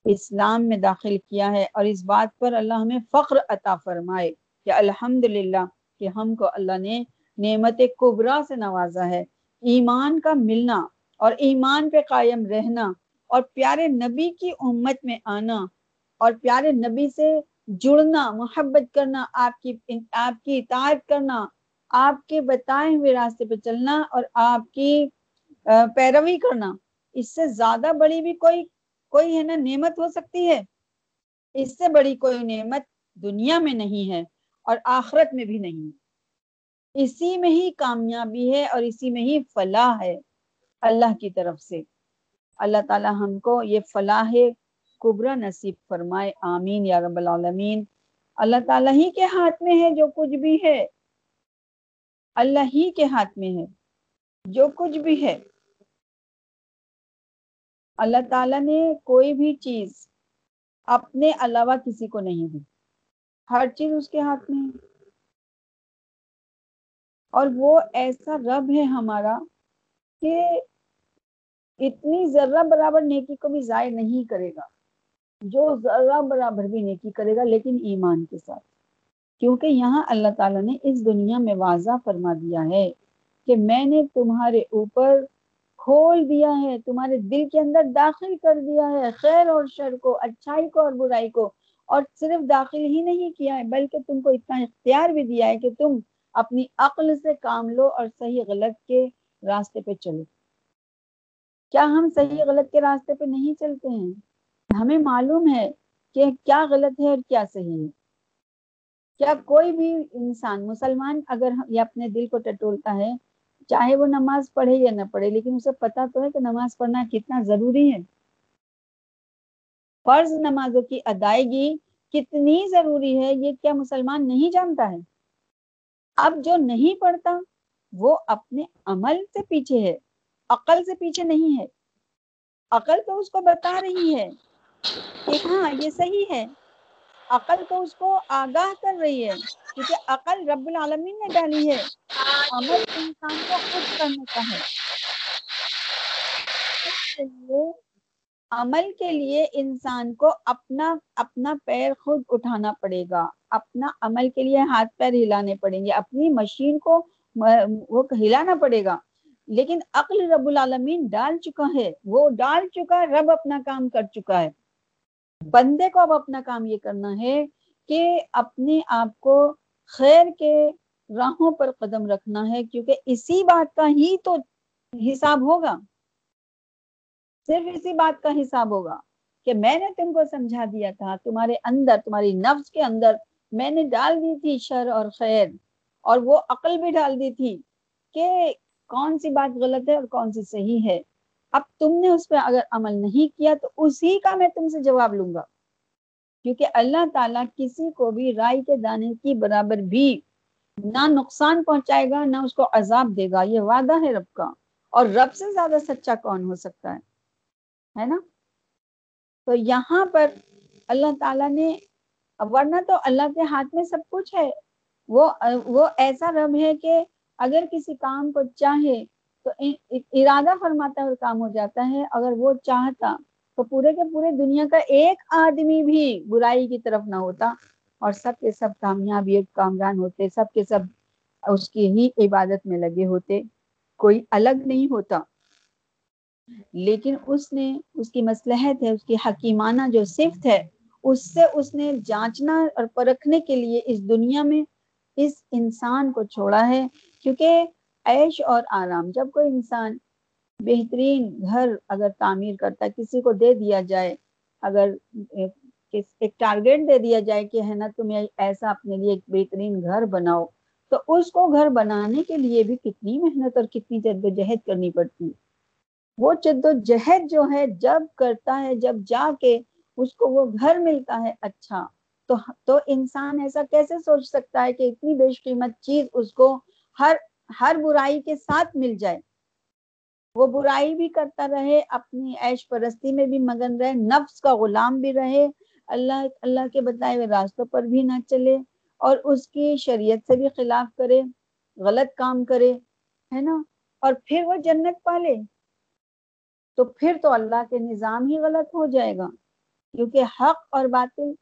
اسلام میں داخل کیا ہے اور اس بات پر اللہ ہمیں فخر عطا فرمائے کہ الحمد کہ ہم کو اللہ نے نعمت قبرا سے نوازا ہے۔ ایمان کا ملنا اور ایمان پہ قائم رہنا اور پیارے نبی کی امت میں آنا اور پیارے نبی سے جڑنا، محبت کرنا، آپ کی آپ کی اطاعت کرنا آپ کے بتائے ہوئے راستے پہ چلنا اور آپ کی پیروی کرنا، اس سے زیادہ بڑی بھی کوئی کوئی ہے نا نعمت ہو سکتی ہے؟ اس سے بڑی کوئی نعمت دنیا میں نہیں ہے اور آخرت میں بھی نہیں۔ اسی میں ہی کامیابی ہے اور اسی میں ہی فلاح ہے اللہ کی طرف سے۔ اللہ تعالی ہم کو یہ فلاح کبرا نصیب فرمائے، آمین یا رب العالمین۔ اللہ تعالیٰ ہی کے ہاتھ میں ہے جو کچھ بھی ہے۔ اللہ ہی کے ہاتھ میں ہے، جو کچھ بھی ہے۔ اللہ تعالیٰ نے کوئی بھی چیز اپنے علاوہ کسی کو نہیں دی۔ ہر چیز اس کے ہاتھ میں ہے۔ اور وہ ایسا رب ہے ہمارا کہ اتنی ذرہ برابر نیکی کو بھی ضائع نہیں کرے گا، جو ذرہ برابر بھی نیکی کرے گا لیکن ایمان کے ساتھ۔ کیونکہ یہاں اللہ تعالیٰ نے اس دنیا میں واضح فرما دیا ہے کہ میں نے تمہارے اوپر کھول دیا ہے، تمہارے دل کے اندر داخل کر دیا ہے، خیر اور شر کو، اچھائی کو اور برائی کو۔ اور صرف داخل ہی نہیں کیا ہے، بلکہ تم کو اتنا اختیار بھی دیا ہے کہ تم اپنی عقل سے کام لو اور صحیح غلط کے راستے پہ چلو۔ کیا ہم صحیح غلط کے راستے پہ نہیں چلتے ہیں؟ ہمیں معلوم ہے کہ کیا غلط ہے اور کیا صحیح ہے۔ کیا کوئی بھی انسان مسلمان اگر یہ اپنے دل کو ٹٹولتا ہے، چاہے وہ نماز پڑھے یا نہ پڑھے، لیکن اسے پتا تو ہے کہ نماز پڑھنا کتنا ضروری ہے۔ فرض نمازوں کی ادائیگی کتنی ضروری ہے، یہ کیا مسلمان نہیں جانتا ہے؟ اب جو نہیں پڑھتا، وہ اپنے عمل سے پیچھے ہے، عقل سے پیچھے نہیں ہے۔ عقل تو اس کو بتا رہی ہے کہ ہاں یہ صحیح ہے۔ عقل تو اس کو آگاہ کر رہی ہے، کیونکہ عقل رب العالمین نے ڈالی ہے۔ عمل انسان کو خود کرنے کا ہے عمل کے لیے انسان کو اپنا اپنا پیر خود اٹھانا پڑے گا۔ اپنا عمل کے لیے ہاتھ پیر ہلانے پڑیں گے۔ اپنی مشین کو وہ ہلانا پڑے گا۔ لیکن عقل رب العالمین ڈال چکا ہے۔ وہ ڈال چکا، رب اپنا کام کر چکا ہے۔ بندے کو اب اپنا کام یہ کرنا ہے کہ اپنے آپ کو خیر کے راہوں پر قدم رکھنا ہے، کیونکہ اسی بات کا ہی تو حساب ہوگا۔ صرف اسی بات کا حساب ہوگا کہ میں نے تم کو سمجھا دیا تھا، تمہارے اندر، تمہاری نفس کے اندر میں نے ڈال دی تھی شر اور خیر، اور وہ عقل بھی ڈال دی تھی کہ کون سی بات غلط ہے اور کون سی صحیح ہے۔ اب تم نے اس پہ اگر عمل نہیں کیا تو اسی کا میں تم سے جواب لوں گا۔ کیونکہ اللہ تعالیٰ کسی کو بھی رائی کے دانے کی برابر بھی نہ نقصان پہنچائے گا نہ اس کو عذاب دے گا۔ یہ وعدہ ہے رب کا۔ اور رب سے زیادہ سچا کون ہو سکتا ہے؟ ہے نا؟ تو یہاں پر اللہ تعالیٰ نے ورنہ تو اللہ کے ہاتھ میں سب کچھ ہے۔ وہ وہ ایسا رب ہے کہ اگر کسی کام کو چاہے تو ارادہ فرماتا ہے اور کام ہو جاتا ہے، اگر وہ چاہتا تو پورے کے پورے دنیا کا ایک آدمی بھی برائی کی طرف نہ ہوتا اور سب کے سب کامیاب کامران ہوتے، سب کے سب اس کی ہی عبادت میں لگے ہوتے، کوئی الگ نہیں ہوتا۔ لیکن اس نے، اس کی مسلحت ہے، اس کی حکیمانہ جو صفت ہے، اس سے اس نے جانچنا اور پرکھنے کے لیے اس دنیا میں اس انسان کو چھوڑا ہے۔ کیونکہ عیش اور آرام۔ جب کوئی انسان بہترین گھر اگر تعمیر کرتا ہے، کسی کو دے دیا جائے، اگر ایک ٹارگیٹ دے دیا جائے کہ ہے نا، تمہیں ایسا اپنے لیے ایک بہترین گھر بناؤ، تو اس کو گھر بنانے کے لیے بھی کتنی محنت اور کتنی جد و جہد کرنی پڑتی۔ وہ جد و جہد جو ہے، جب کرتا ہے، جب جا کے اس کو وہ گھر ملتا ہے اچھا۔ تو تو انسان ایسا کیسے سوچ سکتا ہے کہ اتنی بیش قیمت چیز اس کو ہر ہر برائی کے ساتھ مل جائے۔ وہ برائی بھی کرتا رہے، اپنی عیش پرستی میں بھی مگن رہے، نفس کا غلام بھی رہے۔ اللہ اللہ کے بتائے ہوئے راستوں پر بھی نہ چلے اور اس کی شریعت سے بھی خلاف کرے، غلط کام کرے، ہے نا؟ اور پھر وہ جنت پالے۔ تو پھر تو اللہ کے نظام ہی غلط ہو جائے گا۔ کیونکہ حق اور باطل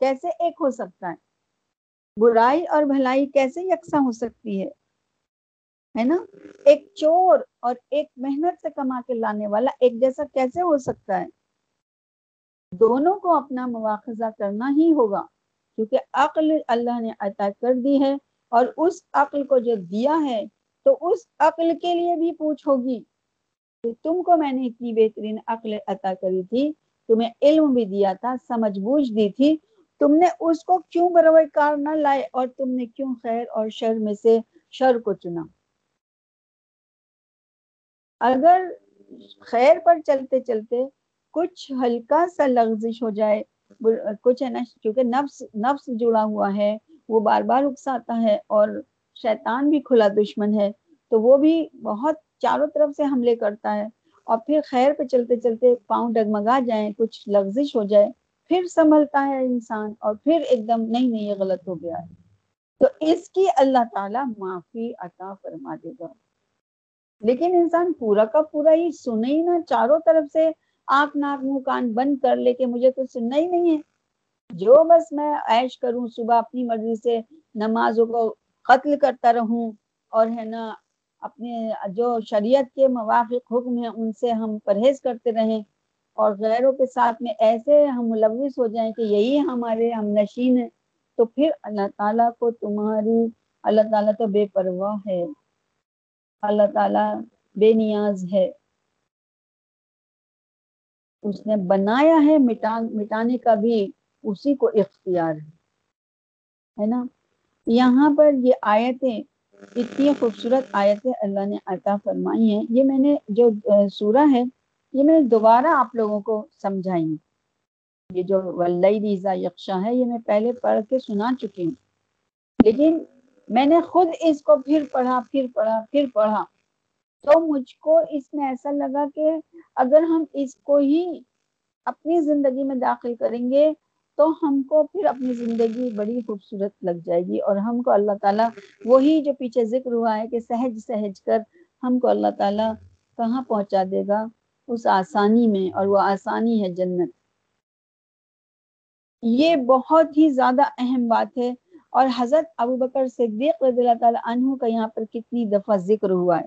کیسے ایک ہو سکتا ہے؟ برائی اور بھلائی کیسے یکساں ہو سکتی ہے؟ ہے نا؟ ایک چور اور ایک محنت سے کما کے لانے والا ایک جیسا کیسے ہو سکتا ہے؟ دونوں کو اپنا مواخذہ کرنا ہی ہوگا، کیونکہ عقل اللہ نے عطا کر دی ہے اور اس عقل کو جو دیا ہے، تو اس عقل کے لیے بھی پوچھ ہوگی کہ تم کو میں نے اتنی بہترین عقل عطا کری تھی، تمہیں علم بھی دیا تھا، سمجھ بوجھ دی تھی، تم نے اس کو کیوں بروئے کار نہ لائے اور تم نے کیوں خیر اور شر میں سے شر کو چنا؟ اگر خیر پر چلتے چلتے کچھ ہلکا سا لغزش ہو جائے کچھ ہے نا، کیونکہ نفس نفس جڑا ہوا ہے، وہ بار بار اکساتا ہے اور شیطان بھی کھلا دشمن ہے، تو وہ بھی بہت چاروں طرف سے حملے کرتا ہے۔ اور پھر خیر پہ چلتے چلتے پاؤں ڈگمگا جائیں، کچھ لغزش ہو جائے، پھر سنبھلتا ہے انسان اور پھر ایک دم نہیں نہیں، یہ غلط ہو گیا ہے۔ تو اس کی اللہ تعالیٰ معافی عطا فرما دے گا۔ لیکن انسان پورا کا پورا ہی سنے ہی نہ، چاروں طرف سے آنکھ ناک منہ کان بند کر لے کے مجھے تو سننا ہی نہیں ہے۔ جو بس میں عیش کروں، صبح اپنی مرضی سے نمازوں کو قتل کرتا رہوں اور ہے نا، اپنے جو شریعت کے موافق حکم ہیں، ان سے ہم پرہیز کرتے رہیں اور غیروں کے ساتھ میں ایسے ہم ملوث ہو جائیں کہ یہی ہمارے ہم نشین ہیں۔ تو پھر اللہ تعالیٰ کو تمہاری، اللہ تعالیٰ تو بے پرواہ ہے۔ اللہ تعالیٰ بے نیاز ہے۔ اس نے بنایا ہے مٹانے کا بھی اسی کو اختیار ہے۔ نا؟ یہاں پر یہ آیتیں اتنی خوبصورت آیتیں اللہ نے عطا فرمائی ہیں۔ یہ میں نے جو سورہ ہے، یہ میں دوبارہ آپ لوگوں کو سمجھائی یہ جو ولی ریزا یکشا ہے، یہ میں پہلے پڑھ کے سنا چکی ہوں۔ لیکن میں نے خود اس کو پھر پڑھا پھر پڑھا پھر پڑھا۔ تو مجھ کو اس میں ایسا لگا کہ اگر ہم اس کو ہی اپنی زندگی میں داخل کریں گے تو ہم کو پھر اپنی زندگی بڑی خوبصورت لگ جائے گی اور ہم کو اللہ تعالیٰ وہی جو پیچھے ذکر ہوا ہے کہ سہج سہج کر ہم کو اللہ تعالیٰ کہاں پہنچا دے گا؟ اس آسانی میں اور وہ آسانی ہے جنت۔ یہ بہت ہی زیادہ اہم بات ہے اور حضرت ابو بکر صدیق رضی اللہ تعالیٰ عنہ کا یہاں پر کتنی دفعہ ذکر ہوا ہے۔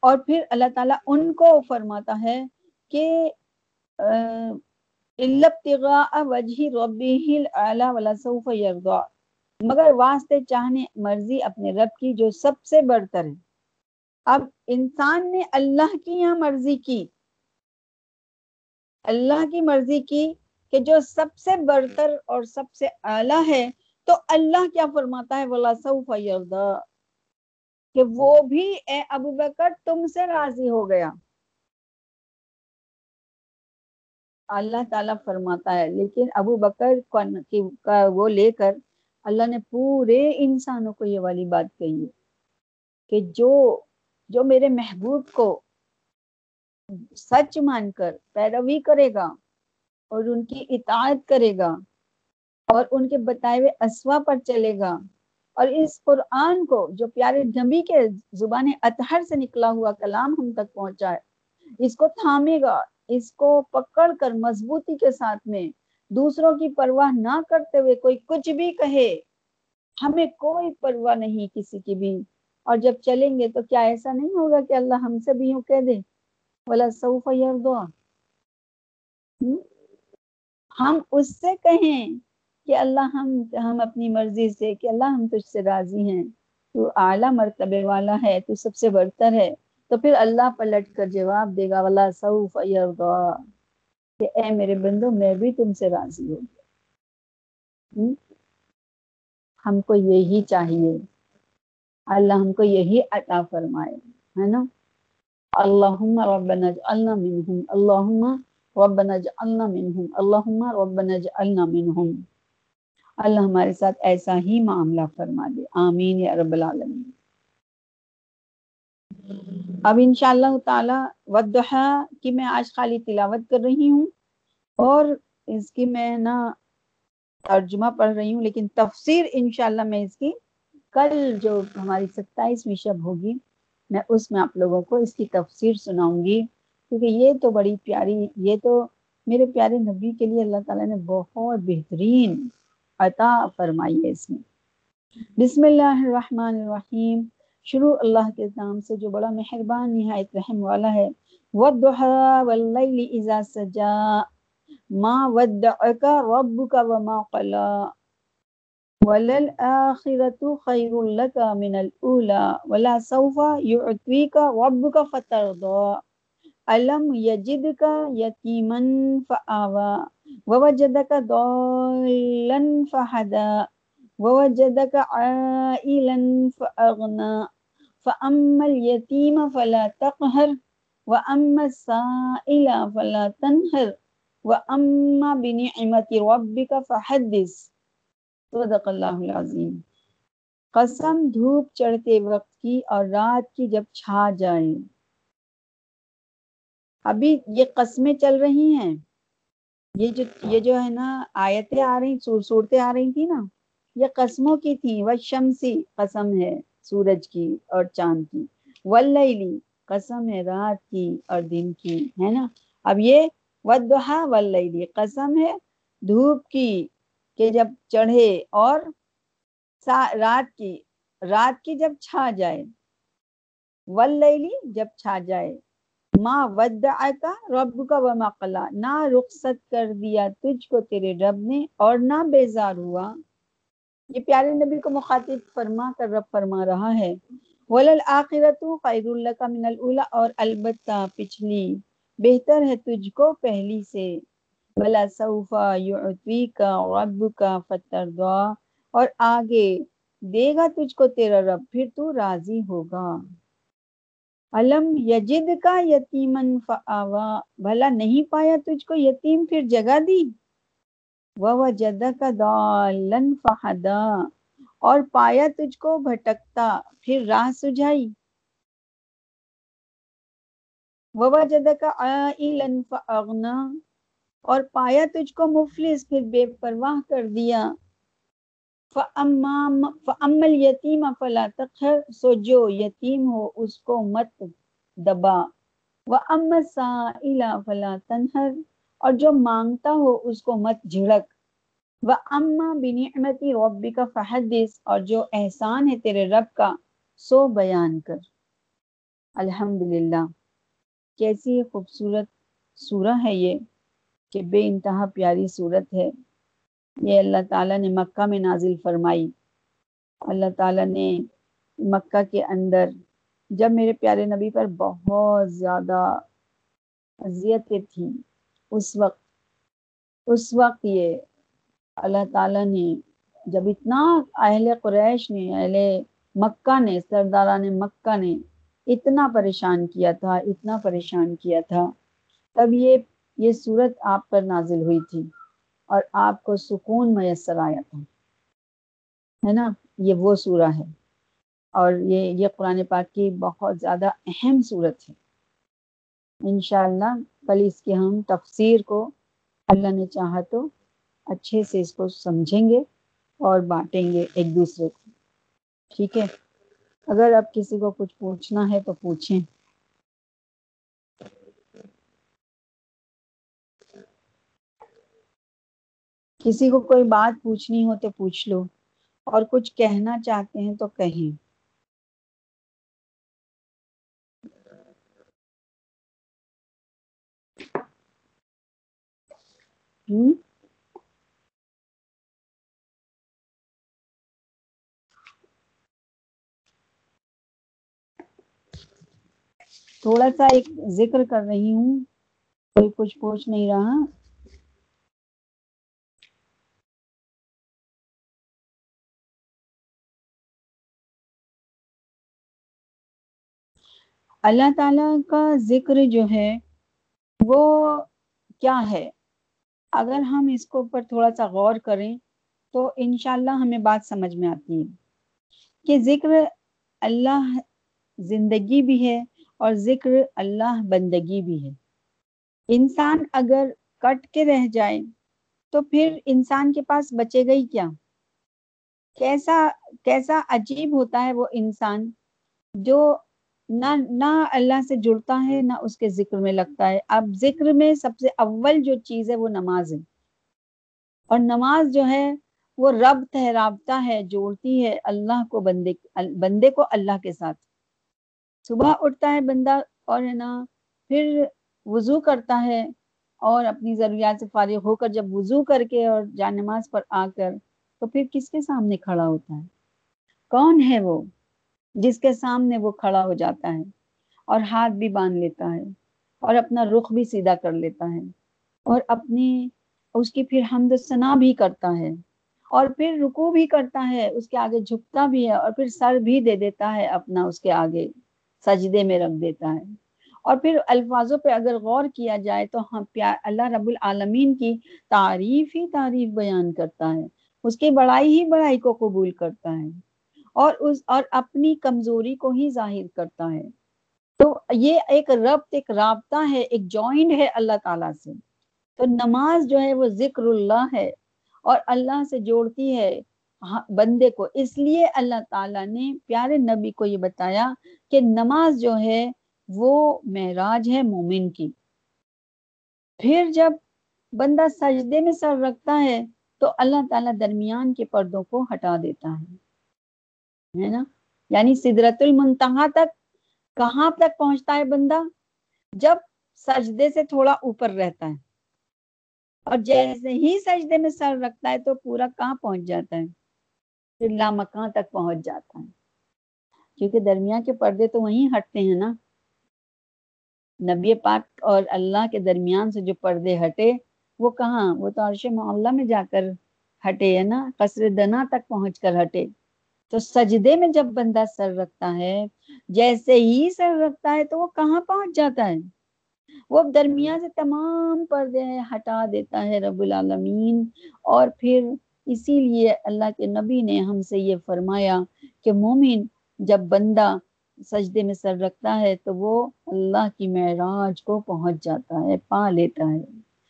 اور پھر اللہ تعالیٰ ان کو فرماتا ہے کہ مگر واسطے چاہنے مرضی اپنے رب کی جو سب سے برتر ہے۔ اب انسان نے اللہ کی یہاں مرضی کی۔ اللہ کی مرضی کی کہ جو سب سے برتر اور سب سے اعلیٰ ہے، تو اللہ کیا فرماتا ہے؟ بولا سعف کہ وہ بھی اے ابو بکر تم سے راضی ہو گیا۔ اللہ تعالیٰ فرماتا ہے، لیکن ابو بکر کا وہ لے کر اللہ نے پورے انسانوں کو یہ والی بات کہی ہے کہ جو جو میرے محبوب کو سچ مان کر پیروی کرے گا اور ان کی اطاعت کرے گا اور ان کے بتائے ہوئے اسوا پر چلے گا اور اس قرآن کو جو پیارے نبی کے زبان اطہر سے نکلا ہوا کلام ہم تک پہنچا ہے اس کو تھامے گا، اس کو پکڑ کر مضبوطی کے ساتھ میں دوسروں کی پرواہ نہ کرتے ہوئے کوئی کچھ بھی کہے، ہمیں کوئی پرواہ نہیں کسی کی بھی۔ اور جب چلیں گے تو کیا ایسا نہیں ہوگا کہ اللہ ہم سے بھی یوں کہہ دے؟ بولا سعف دعا ہم اس سے کہیں کہ اللہ ہم ہم اپنی مرضی سے، کہ اللہ ہم تجھ سے راضی ہیں۔ تو اعلیٰ مرتبے والا ہے، تو سب سے برتر ہے۔ تو پھر اللہ پلٹ کر جواب دے گا والا سعف کہ اے میرے بندو، میں بھی تم سے راضی ہوں۔ ہم کو یہی چاہیے۔ اللہ ہم کو یہی عطا فرمائے، ہے نا؟ اللہم ربنا اجعلنا منہم۔ اللہم ربنا اجعلنا منہم اللہم ربنا اجعلنا منہم اللہ ہمارے ساتھ ایسا ہی معاملہ فرما دے. آمین یا رب العالمین. اب انشاءاللہ تعالی ودحا کی میں آج خالی تلاوت کر رہی ہوں اور اس کی میں نا ترجمہ پڑھ رہی ہوں، لیکن تفسیر انشاءاللہ میں اس کی کل جو ہماری ستائیسویں شب ہوگی، میں اس میں آپ لوگوں کو اس کی تفسیر سناؤں گی۔ کیونکہ یہ تو بڑی پیاری، یہ تو میرے پیارے نبی کے لیے اللہ تعالیٰ نے بہت بہترین عطا فرمائی ہے اس میں۔ بسم اللہ الرحمن الرحیم۔ شروع اللہ کے نام سے جو بڑا مہربان نہایت رحم والا ہے۔ وَالضُّحَى وَاللَّيْلِ إِذَا سَجَا۔ ما ودعك ربك وما قلا۔ وللآخرة خير لك من الأولى۔ ولا سوف يعطيك ربك فترضى۔ علم ألم يجدك يتيما فآوى ووجدك ضالا فهدى ووجدك عائلا فأغنى فأما اليتيم فلا تقهر وأما السائل فلا تنهر وَأَمَّا بِنِعْمَةِ رَبِّكَ فَحَدِّث صدق اللہ العظیم۔ قسم دھوپ چڑھتے وقت کی اور رات کی جب چھا جائے۔ ابھی یہ قسمیں چل رہی ہیں۔ یہ جو یہ جو ہے نا آیتیں آ رہی صورتیں آ رہی تھی نا، یہ قسموں کی تھی وہ شمسی قسم ہے سورج کی اور چاند کی۔ واللیلی قسم ہے رات کی اور دن کی، ہے نا۔ اب یہ ودہا واللیلی قسم ہے دھوپ کی کہ جب چڑھے اور رات کی رات کی جب چھا جائے۔ واللیلی جب چھا جائے۔ ما ماں ودعکا رب کا وما قلا، نہ رخصت کر دیا تجھ کو تیرے رب نے اور نہ بیزار ہوا۔ یہ پیارے نبی کو مخاطب فرما کر رب فرما رہا ہے۔ وَلَلْآخِرَةُ خَيْرُ لَكَ مِنَ الْأُولَى، اور البتہ پچھلی بہتر ہے تجھ کو پہلی سے۔ بلا صوفا یعطوی کا رب کا فتر دعا اور آگے دے گا تجھ کو تیرا رب، پھر تو راضی ہوگا۔ علم یجد کا یتیمن فآوا بھلا نہیں پایا تجھ کو یتیم، پھر جگہ دی۔ وَوَجَدَ کا دالن فہدا اور پایا تجھ کو بھٹکتا، پھر راہ سجائی فَأَغْنَا اور پایا تجھ کو مفلس، پھر بے پرواہ کر دیا۔ فَأَمَّا الْيَتِيمَ فَلَا تَقْهَرْ، سو جو یتیم ہو اس کو مت دبا۔ وَأَمَّا السَّائِلَ فَلَا تَنْهَرْ، اور جو مانگتا ہو اس کو مت جھڑک۔ وَأَمَّا بِنِعْمَةِ رَبِّكَ فَحَدِّث، اور جو احسان ہے تیرے رب کا، سو بیان کر۔ الحمدللہ۔ کیسی خوبصورت سورہ ہے یہ، کہ بے انتہا پیاری صورت ہے۔ یہ اللہ تعالیٰ نے مکہ میں نازل فرمائی۔ اللہ تعالیٰ نے مکہ کے اندر جب میرے پیارے نبی پر بہت زیادہ اذیتیں تھیں، اس وقت اس وقت یہ اللہ تعالیٰ نے جب اتنا اہل قریش نے، اہل مکہ نے، سرداران مکہ نے اتنا پریشان کیا تھا، اتنا پریشان کیا تھا، تب یہ یہ صورت آپ پر نازل ہوئی تھی۔ اور آپ کو سکون میسر آیا تھا۔ ہے نا؟ یہ وہ سورہ ہے۔ اور یہ یہ قرآن پاک کی بہت زیادہ اہم صورت ہے۔ انشاءاللہ کل اس کی ہم تفسیر کو اللہ نے چاہا تو اچھے سے اس کو سمجھیں گے اور بانٹیں گے ایک دوسرے کو۔ ٹھیک ہے؟ اگر اب کسی کو کچھ پوچھنا ہے تو پوچھیں۔ کسی کو کوئی بات پوچھنی ہو تو پوچھ لو، اور کچھ کہنا چاہتے ہیں تو کہیں۔ ہوں؟ تھوڑا سا ایک ذکر کر رہی ہوں، کوئی کچھ پوچھ نہیں رہا۔ اللہ تعالیٰ کا ذکر جو ہے وہ کیا ہے؟ اگر ہم اس کو اوپر تھوڑا سا غور کریں تو انشاءاللہ ہمیں بات سمجھ میں آتی ہے کہ ذکر اللہ زندگی بھی ہے اور ذکر اللہ بندگی بھی ہے۔ انسان اگر کٹ کے رہ جائے تو پھر انسان کے پاس بچے گا ہی کیا؟ کیسا کیسا عجیب ہوتا ہے وہ انسان جو نہ نہ اللہ سے جڑتا ہے، نہ اس کے ذکر میں لگتا ہے۔ اب ذکر میں سب سے اول جو چیز ہے وہ نماز ہے۔ اور نماز جو ہے وہ ربط ہے رابطہ ہے، جوڑتی ہے اللہ کو بندے بندے کو اللہ کے ساتھ۔ صبح اٹھتا ہے بندہ اور ہے نا، پھر وضو کرتا ہے اور اپنی ضروریات سے فارغ ہو کر جب وضو کر کے اور جان نماز پر آ کر تو پھر کس کے سامنے کھڑا ہوتا ہے؟ کون ہے وہ؟ جس کے سامنے وہ کھڑا ہو جاتا ہے اور ہاتھ بھی باندھ لیتا ہے اور اپنا رخ بھی سیدھا کر لیتا ہے اور اپنی اس کی پھر حمد و ثنا بھی کرتا ہے اور پھر رکو بھی کرتا ہے، اس کے آگے جھکتا بھی ہے اور پھر سر بھی دے دیتا ہے اپنا اس کے آگے، سجدے میں رکھ دیتا ہے۔ اور پھر الفاظوں پہ اگر غور کیا جائے تو ہاں، ہم پیار اللہ رب العالمین کی تعریف ہی تعریف بیان کرتا ہے، اس کی بڑائی ہی بڑائی کو قبول کرتا ہے۔ اور اس، اور اپنی کمزوری کو ہی ظاہر کرتا ہے۔ تو یہ ایک ربط، ایک رابطہ ہے، ایک جوائنٹ ہے اللہ تعالیٰ سے۔ تو نماز جو ہے وہ ذکر اللہ ہے اور اللہ سے جوڑتی ہے بندے کو۔ اس لیے اللہ تعالیٰ نے پیارے نبی کو یہ بتایا کہ نماز جو ہے وہ معراج ہے مومن کی۔ پھر جب بندہ سجدے میں سر رکھتا ہے تو اللہ تعالیٰ درمیان کے پردوں کو ہٹا دیتا ہے۔ نا؟ یعنی سدرت المنتہا تک کہاں تک پہنچتا ہے بندہ؟ جب سجدے سے تھوڑا اوپر رہتا ہے اور جیسے ہی سجدے میں سر رکھتا ہے تو پورا کہاں پہنچ جاتا ہے؟ پھر لامکاں تک پہنچ جاتا ہے۔ کیونکہ درمیان کے پردے تو وہیں ہٹتے ہیں نا۔ نبی پاک اور اللہ کے درمیان سے جو پردے ہٹے، وہ کہاں؟ وہ تو عرش معاملہ میں جا کر ہٹے ہے نا؟ قصر دنا تک پہنچ کر ہٹے۔ تو سجدے میں جب بندہ سر رکھتا ہے، جیسے ہی سر رکھتا ہے تو وہ کہاں پہنچ جاتا ہے؟ وہ درمیان سے تمام پردے ہٹا دیتا ہے رب العالمین۔ اور پھر اسی لیے اللہ کے نبی نے ہم سے یہ فرمایا کہ مومن جب بندہ سجدے میں سر رکھتا ہے تو وہ اللہ کی معراج کو پہنچ جاتا ہے، پا لیتا ہے۔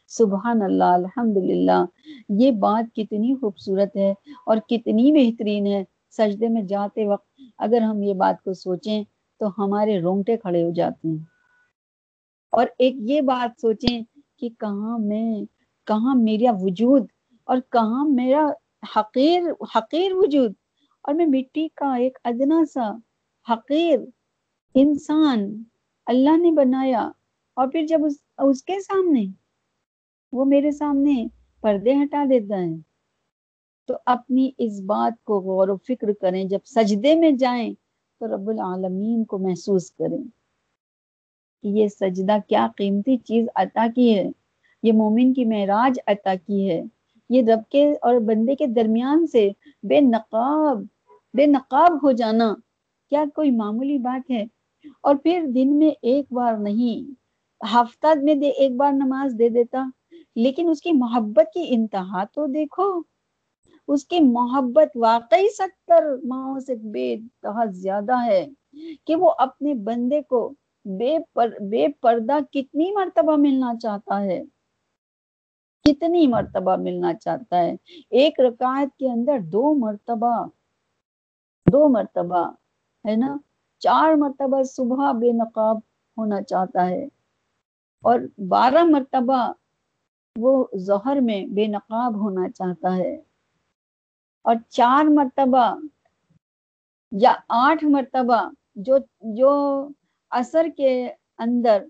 سبحان اللہ الحمد للہ یہ بات کتنی خوبصورت ہے اور کتنی بہترین ہے۔ سجدے میں جاتے وقت اگر ہم یہ بات کو سوچیں تو ہمارے رونگٹے کھڑے ہو جاتے ہیں۔ اور ایک یہ بات سوچیں کہ کہاں میں کہاں میرا وجود اور کہاں میرا حقیر حقیر وجود۔ اور میں مٹی کا ایک ادنا سا حقیر انسان اللہ نے بنایا اور پھر جب اس, اس کے سامنے وہ میرے سامنے پردے ہٹا دیتا ہے۔ تو اپنی اس بات کو غور و فکر کریں۔ جب سجدے میں جائیں تو رب العالمین کو محسوس کریں کہ یہ سجدہ کیا قیمتی چیز عطا کی ہے۔ یہ مومن کی معراج عطا کی ہے۔ یہ رب کے اور بندے کے درمیان سے بے نقاب بے نقاب ہو جانا کیا کوئی معمولی بات ہے؟ اور پھر دن میں ایک بار نہیں، ہفتہ میں دے، ایک بار نماز دے دیتا، لیکن اس کی محبت کی انتہا تو دیکھو۔ اس کی محبت واقعی ستر ماہوں سے بے بہت زیادہ ہے کہ وہ اپنے بندے کو بے پر، بے پردہ کتنی مرتبہ ملنا چاہتا ہے۔ کتنی مرتبہ ملنا چاہتا ہے۔ ایک رکعت کے اندر دو مرتبہ دو مرتبہ، ہے نا؟ چار مرتبہ صبح بے نقاب ہونا چاہتا ہے۔ اور بارہ مرتبہ وہ ظہر میں بے نقاب ہونا چاہتا ہے۔ اور چار مرتبہ یا آٹھ مرتبہ جو جو اثر کے اندر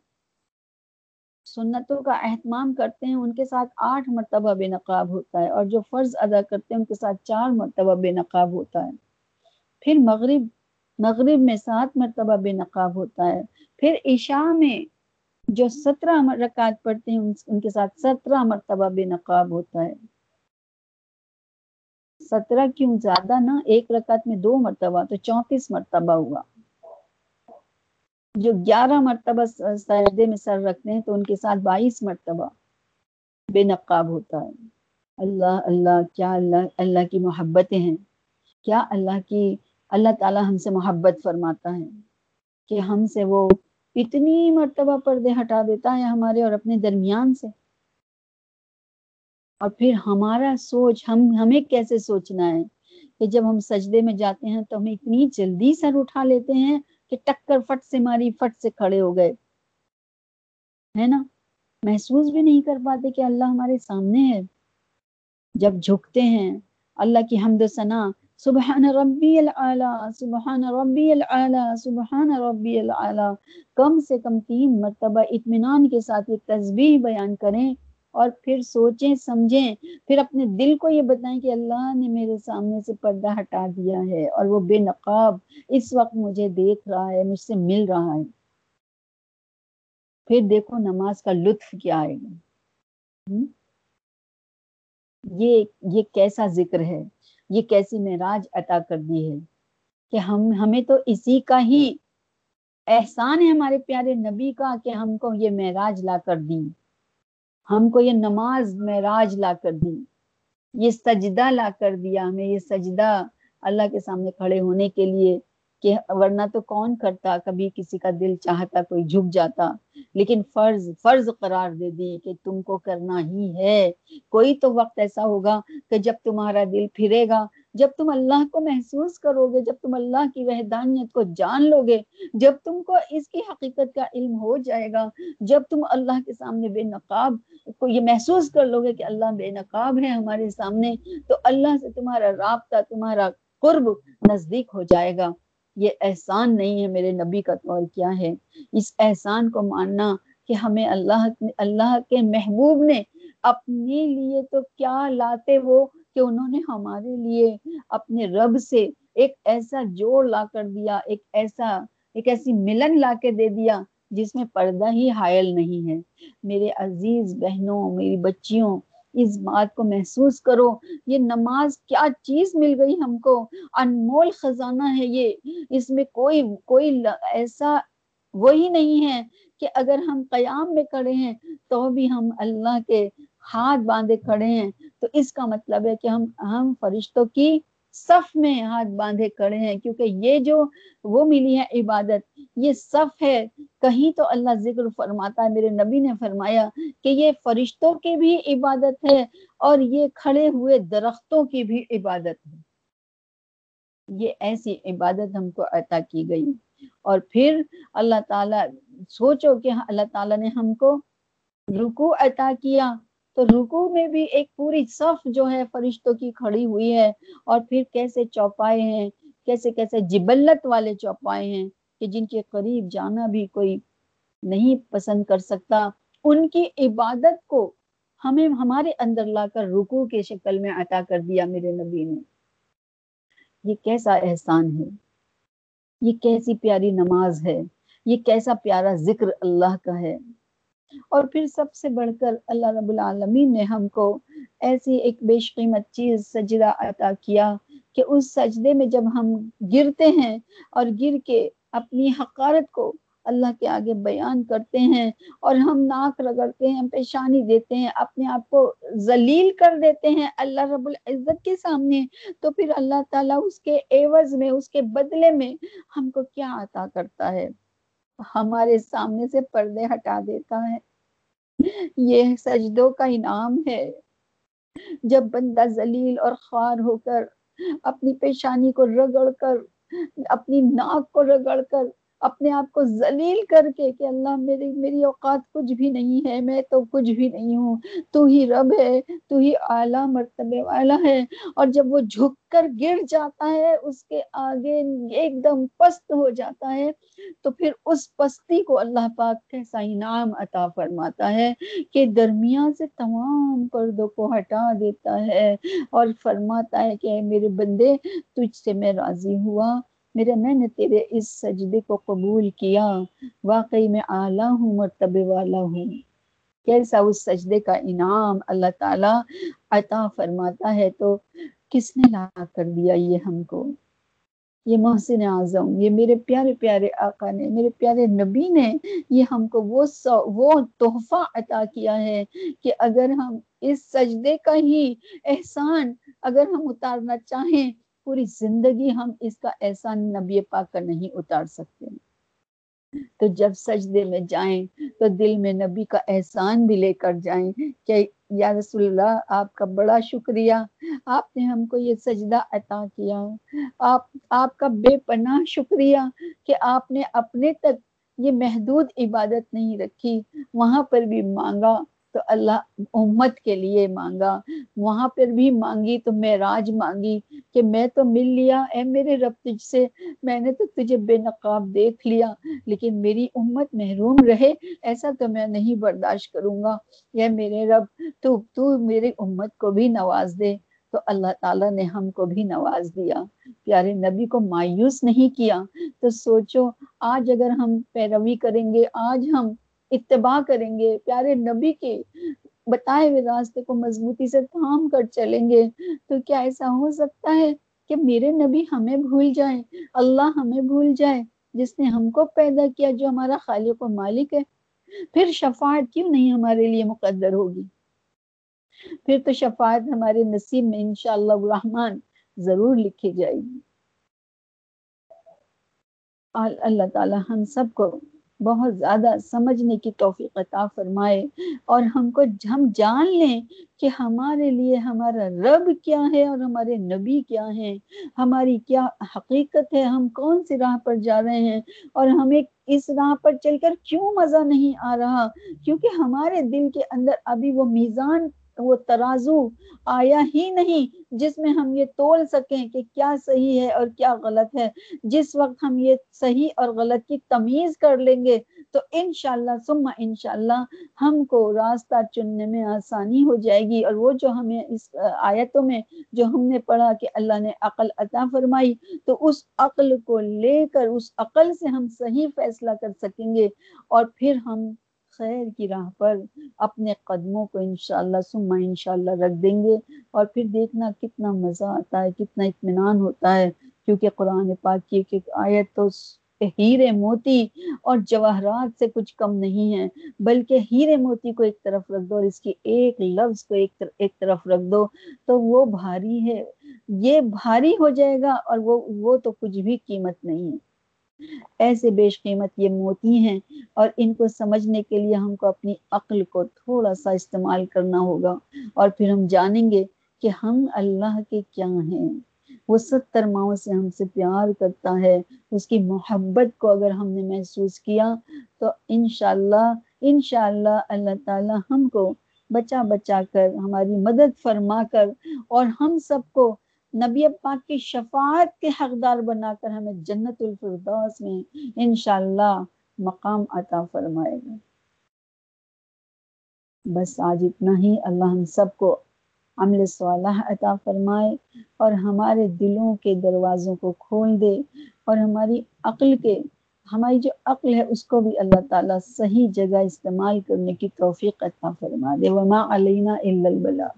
سنتوں کا اہتمام کرتے ہیں، ان کے ساتھ آٹھ مرتبہ بے نقاب ہوتا ہے اور جو فرض ادا کرتے ہیں، ان کے ساتھ چار مرتبہ بے نقاب ہوتا ہے۔ پھر مغرب مغرب میں سات مرتبہ بے نقاب ہوتا ہے۔ پھر عشاء میں جو سترہ رکعت پڑھتے ہیں ان کے ساتھ سترہ مرتبہ بے نقاب ہوتا ہے۔ سترہ کیوں زیادہ نا ایک رکعت میں دو مرتبہ، تو چونتیس مرتبہ ہوا۔ جو گیارہ مرتبہ سجدے میں سر رکھتے ہیں، تو ان کے ساتھ بائیس مرتبہ بے نقاب ہوتا ہے۔ اللہ اللہ، کیا اللہ اللہ کی محبتیں ہیں۔ کیا اللہ کی، اللہ تعالی ہم سے محبت فرماتا ہے کہ ہم سے وہ اتنی مرتبہ پردے ہٹا دیتا ہے ہمارے اور اپنے درمیان سے؟ اور پھر ہمارا سوچ، ہم، ہمیں کیسے سوچنا ہے؟ کہ جب ہم سجدے میں جاتے ہیں تو ہم اتنی جلدی سر اٹھا لیتے ہیں کہ ٹکر فٹ سے ماری فٹ سے کھڑے ہو گئے۔ ہے نا؟ محسوس بھی نہیں کر پاتے کہ اللہ ہمارے سامنے ہے۔ جب جھکتے ہیں، اللہ کی حمد و ثنا، سبحان ربی العلی سبحان ربی العلی سبحان ربی العلی کم سے کم تین مرتبہ اطمینان کے ساتھ یہ تسبیح بیان کریں۔ اور پھر سوچیں، سمجھیں، پھر اپنے دل کو یہ بتائیں کہ اللہ نے میرے سامنے سے پردہ ہٹا دیا ہے اور وہ بے نقاب اس وقت مجھے دیکھ رہا ہے، مجھ سے مل رہا ہے۔ پھر دیکھو نماز کا لطف کیا آئے گا یہ یہ کیسا ذکر ہے؟ یہ کیسی معراج عطا کر دی ہے کہ ہم، ہمیں تو اسی کا ہی احسان ہے ہمارے پیارے نبی کا کہ ہم کو یہ معراج لا کر دی ہم کو یہ نماز معراج لا کر دی، یہ سجدہ لا کر دیا ہمیں، یہ سجدہ اللہ کے سامنے کھڑے ہونے کے لیے کہ ورنہ تو کون کرتا، کبھی کسی کا دل چاہتا، کوئی جھک جاتا۔ لیکن فرض فرض قرار دے دی کہ تم کو کرنا ہی ہے۔ کوئی تو وقت ایسا ہوگا کہ جب تمہارا دل پھرے گا جب تم اللہ کو محسوس کرو گے، جب تم اللہ کی وحدانیت کو جان لو گے، جب تم کو اس کی حقیقت کا علم ہو جائے گا، جب تم اللہ کے سامنے بے نقاب کو یہ محسوس کر لو گے کہ اللہ بے نقاب ہے ہمارے سامنے، تو اللہ سے تمہارا رابطہ، تمہارا قرب نزدیک ہو جائے گا۔ یہ احسان نہیں ہے میرے نبی کا طور کیا ہے؟ اس احسان کو ماننا کہ ہمیں اللہ اللہ کے محبوب نے اپنے لیے تو کیا لاتے وہ کہ انہوں نے ہمارے لیے اپنے رب سے ایک ایسا جوڑ لا کر دیا، ایک ایسا، ایک ایسی ملن لا کے دے دیا جس میں پردہ ہی حائل نہیں ہے۔ میرے عزیز بہنوں، میری بچیوں، اس بات کو محسوس کرو، یہ نماز کیا چیز مل گئی ہم کو؟ انمول خزانہ ہے یہ۔ اس میں کوئی کوئی ایسا وہی نہیں ہے کہ اگر ہم قیام میں کھڑے ہیں تو بھی ہم اللہ کے ہاتھ باندھے کھڑے ہیں۔ تو اس کا مطلب ہے کہ ہم ہم فرشتوں کی صف میں ہاتھ باندھے کھڑے ہیں، کیونکہ یہ جو وہ ملی ہے عبادت، یہ صف ہے۔ کہیں تو اللہ ذکر فرماتا ہے، میرے نبی نے فرمایا کہ یہ فرشتوں کی بھی عبادت ہے اور یہ کھڑے ہوئے درختوں کی بھی عبادت ہے۔ یہ ایسی عبادت ہم کو عطا کی گئی۔ اور پھر اللہ تعالیٰ، سوچو کہ اللہ تعالیٰ نے ہم کو رکو عطا کیا۔ تو رکو میں بھی ایک پوری صف جو ہے فرشتوں کی کھڑی ہوئی ہے اور پھر کیسے چوپائے ہیں، کیسے کیسے جبلت والے چوپائے ہیں کہ جن کے قریب جانا بھی کوئی نہیں پسند کر سکتا۔ ان کی عبادت کو ہمیں، ہمارے اندر لا کر رکو کے شکل میں عطا کر دیا میرے نبی نے۔ یہ کیسا احسان ہے؟ یہ کیسی پیاری نماز ہے؟ یہ کیسا پیارا ذکر اللہ کا ہے؟ اور پھر سب سے بڑھ کر اللہ رب العالمین نے ہم کو ایسی ایک بیش قیمت چیز سجدہ عطا کیا کہ اس سجدے میں جب ہم گرتے ہیں اور گر کے اپنی حقارت کو اللہ کے آگے بیان کرتے ہیں اور ہم ناک رگڑتے ہیں، پیشانی دیتے ہیں، اپنے آپ کو ذلیل کر دیتے ہیں اللہ رب العزت کے سامنے، تو پھر اللہ تعالیٰ اس کے عوض میں، اس کے بدلے میں ہم کو کیا عطا کرتا ہے؟ ہمارے سامنے سے پردے ہٹا دیتا ہے۔ یہ سجدوں کا انعام ہے۔ جب بندہ ذلیل اور خوار ہو کر اپنی پیشانی کو رگڑ کر، اپنی ناک کو رگڑ کر اپنے آپ کو ذلیل کر کے کہ اللہ میری میری اوقات کچھ بھی نہیں ہے، میں تو کچھ بھی نہیں ہوں۔ تو ہی رب ہے، تو ہی اعلیٰ مرتبے والا ہے۔ اور جب وہ جھک کر گر جاتا ہے، اس کے آگے ایک دم پست ہو جاتا ہے، تو پھر اس پستی کو اللہ پاک کیسا انعام عطا فرماتا ہے کہ درمیان سے تمام پردوں کو ہٹا دیتا ہے اور فرماتا ہے کہ میرے بندے، تجھ سے میں راضی ہوا۔ میرے میں نے تیرے اس سجدے کو قبول کیا۔ واقعی میں اعلیٰ ہوں مرتبے والا ہوں۔ کیسا اس سجدے کا انعام اللہ تعالیٰ عطا فرماتا ہے تو کس نے لا کر دیا یہ ہم کو؟ یہ محسن اعظم، یہ میرے پیارے پیارے آقا نے، میرے پیارے نبی نے یہ ہم کو وہ وہ تحفہ عطا کیا ہے کہ اگر ہم اس سجدے کا ہی احسان اگر ہم اتارنا چاہیں پوری زندگی ہم اس کا احسان نبی پاک کا نہیں اتار سکتے۔ تو جب سجدے میں جائیں تو دل میں نبی کا احسان بھی لے کر جائیں کہ یا رسول اللہ، آپ کا بڑا شکریہ، آپ نے ہم کو یہ سجدہ عطا کیا۔ آپ آپ کا بے پناہ شکریہ کہ آپ نے اپنے تک یہ محدود عبادت نہیں رکھی، وہاں پر بھی مانگا۔ تو اللہ امت کے لیے مانگا۔ وہاں پر بھی مانگی تو میں راج مانگی کہ میں تو مل لیا۔ اے میرے رب، تجھ سے میں نے تو تجھے بے نقاب دیکھ لیا، لیکن میری امت محروم رہے، ایسا تو میں نہیں برداشت کروں گا۔ یا میرے رب، تو تو میری امت کو بھی نواز دے۔ تو اللہ تعالیٰ نے ہم کو بھی نواز دیا۔ پیارے نبی کو مایوس نہیں کیا۔ تو سوچو، آج اگر ہم پیروی کریں گے، آج ہم اتباع کریں گے، پیارے نبی کے بتائے ہوئے راستے کو مضبوطی سے تھام کر چلیں گے۔ تو کیا ایسا ہو سکتا ہے کہ میرے نبی ہمیں بھول جائیں، اللہ ہمیں بھول جائے، جس نے ہم کو پیدا کیا جو ہمارا خالق و مالک ہے؟ پھر شفاعت کیوں نہیں ہمارے لیے مقدر ہوگی؟ پھر تو شفاعت ہمارے نصیب میں انشاءاللہ الرحمن ضرور لکھی جائے گی۔ اللہ تعالی ہم سب کو بہت زیادہ سمجھنے کی توفیق عطا فرمائے اور ہم کو ہم جان لیں کہ ہمارے لیے ہمارا رب کیا ہے اور ہمارے نبی کیا ہیں، ہماری کیا حقیقت ہے، ہم کون سی راہ پر جا رہے ہیں اور ہمیں اس راہ پر چل کر کیوں مزہ نہیں آ رہا؟ کیونکہ ہمارے دل کے اندر ابھی وہ میزان وہ ترازو آیا ہی نہیں جس میں ہم یہ تول سکیں کہ کیا صحیح ہے اور کیا غلط ہے۔ جس وقت ہم یہ صحیح اور غلط کی تمیز کر لیں گے تو انشاءاللہ، ثم انشاءاللہ ہم کو راستہ چننے میں آسانی ہو جائے گی۔ اور وہ جو ہمیں اس آیتوں میں جو ہم نے پڑھا کہ اللہ نے عقل عطا فرمائی، تو اس عقل کو لے کر، اس عقل سے ہم صحیح فیصلہ کر سکیں گے۔ اور پھر ہم خیر کی راہ پر اپنے قدموں کو انشاءاللہ سما انشاءاللہ رکھ دیں گے اور پھر دیکھنا کتنا مزہ آتا ہے، کتنا اطمینان ہوتا ہے۔ کیونکہ قرآن پاک کی ایک آیت تو ہیرے موتی اور جواہرات سے کچھ کم نہیں ہے، بلکہ ہیرے موتی کو ایک طرف رکھ دو اور اس کی ایک لفظ کو ایک ایک طرف رکھ دو تو وہ بھاری ہے۔ یہ بھاری ہو جائے گا اور وہ وہ تو کچھ بھی قیمت نہیں ہے۔ ایسے بیش قیمت یہ موتی ہیں اور ان کو سمجھنے کے لیے ہم کو اپنی عقل کو تھوڑا سا استعمال کرنا ہوگا اور پھر ہم جانیں گے کہ ہم اللہ کے کیا ہیں۔ وہ ستر ماؤں سے ہم سے پیار کرتا ہے۔ اس کی محبت کو اگر ہم نے محسوس کیا تو انشاءاللہ انشاءاللہ اللہ تعالی ہم کو بچا بچا کر، ہماری مدد فرما کر اور ہم سب کو نبی پاک کی شفاعت کے حقدار بنا کر ہمیں جنت الفردوس میں انشاءاللہ مقام عطا فرمائے گا۔ بس آج اتنا ہی۔ اللہ ہم سب کو عمل صالح عطا فرمائے اور ہمارے دلوں کے دروازوں کو کھول دے اور ہماری عقل کے، ہماری جو عقل ہے اس کو بھی اللہ تعالیٰ صحیح جگہ استعمال کرنے کی توفیق عطا فرما دے۔ وما علینا الا البلاغ۔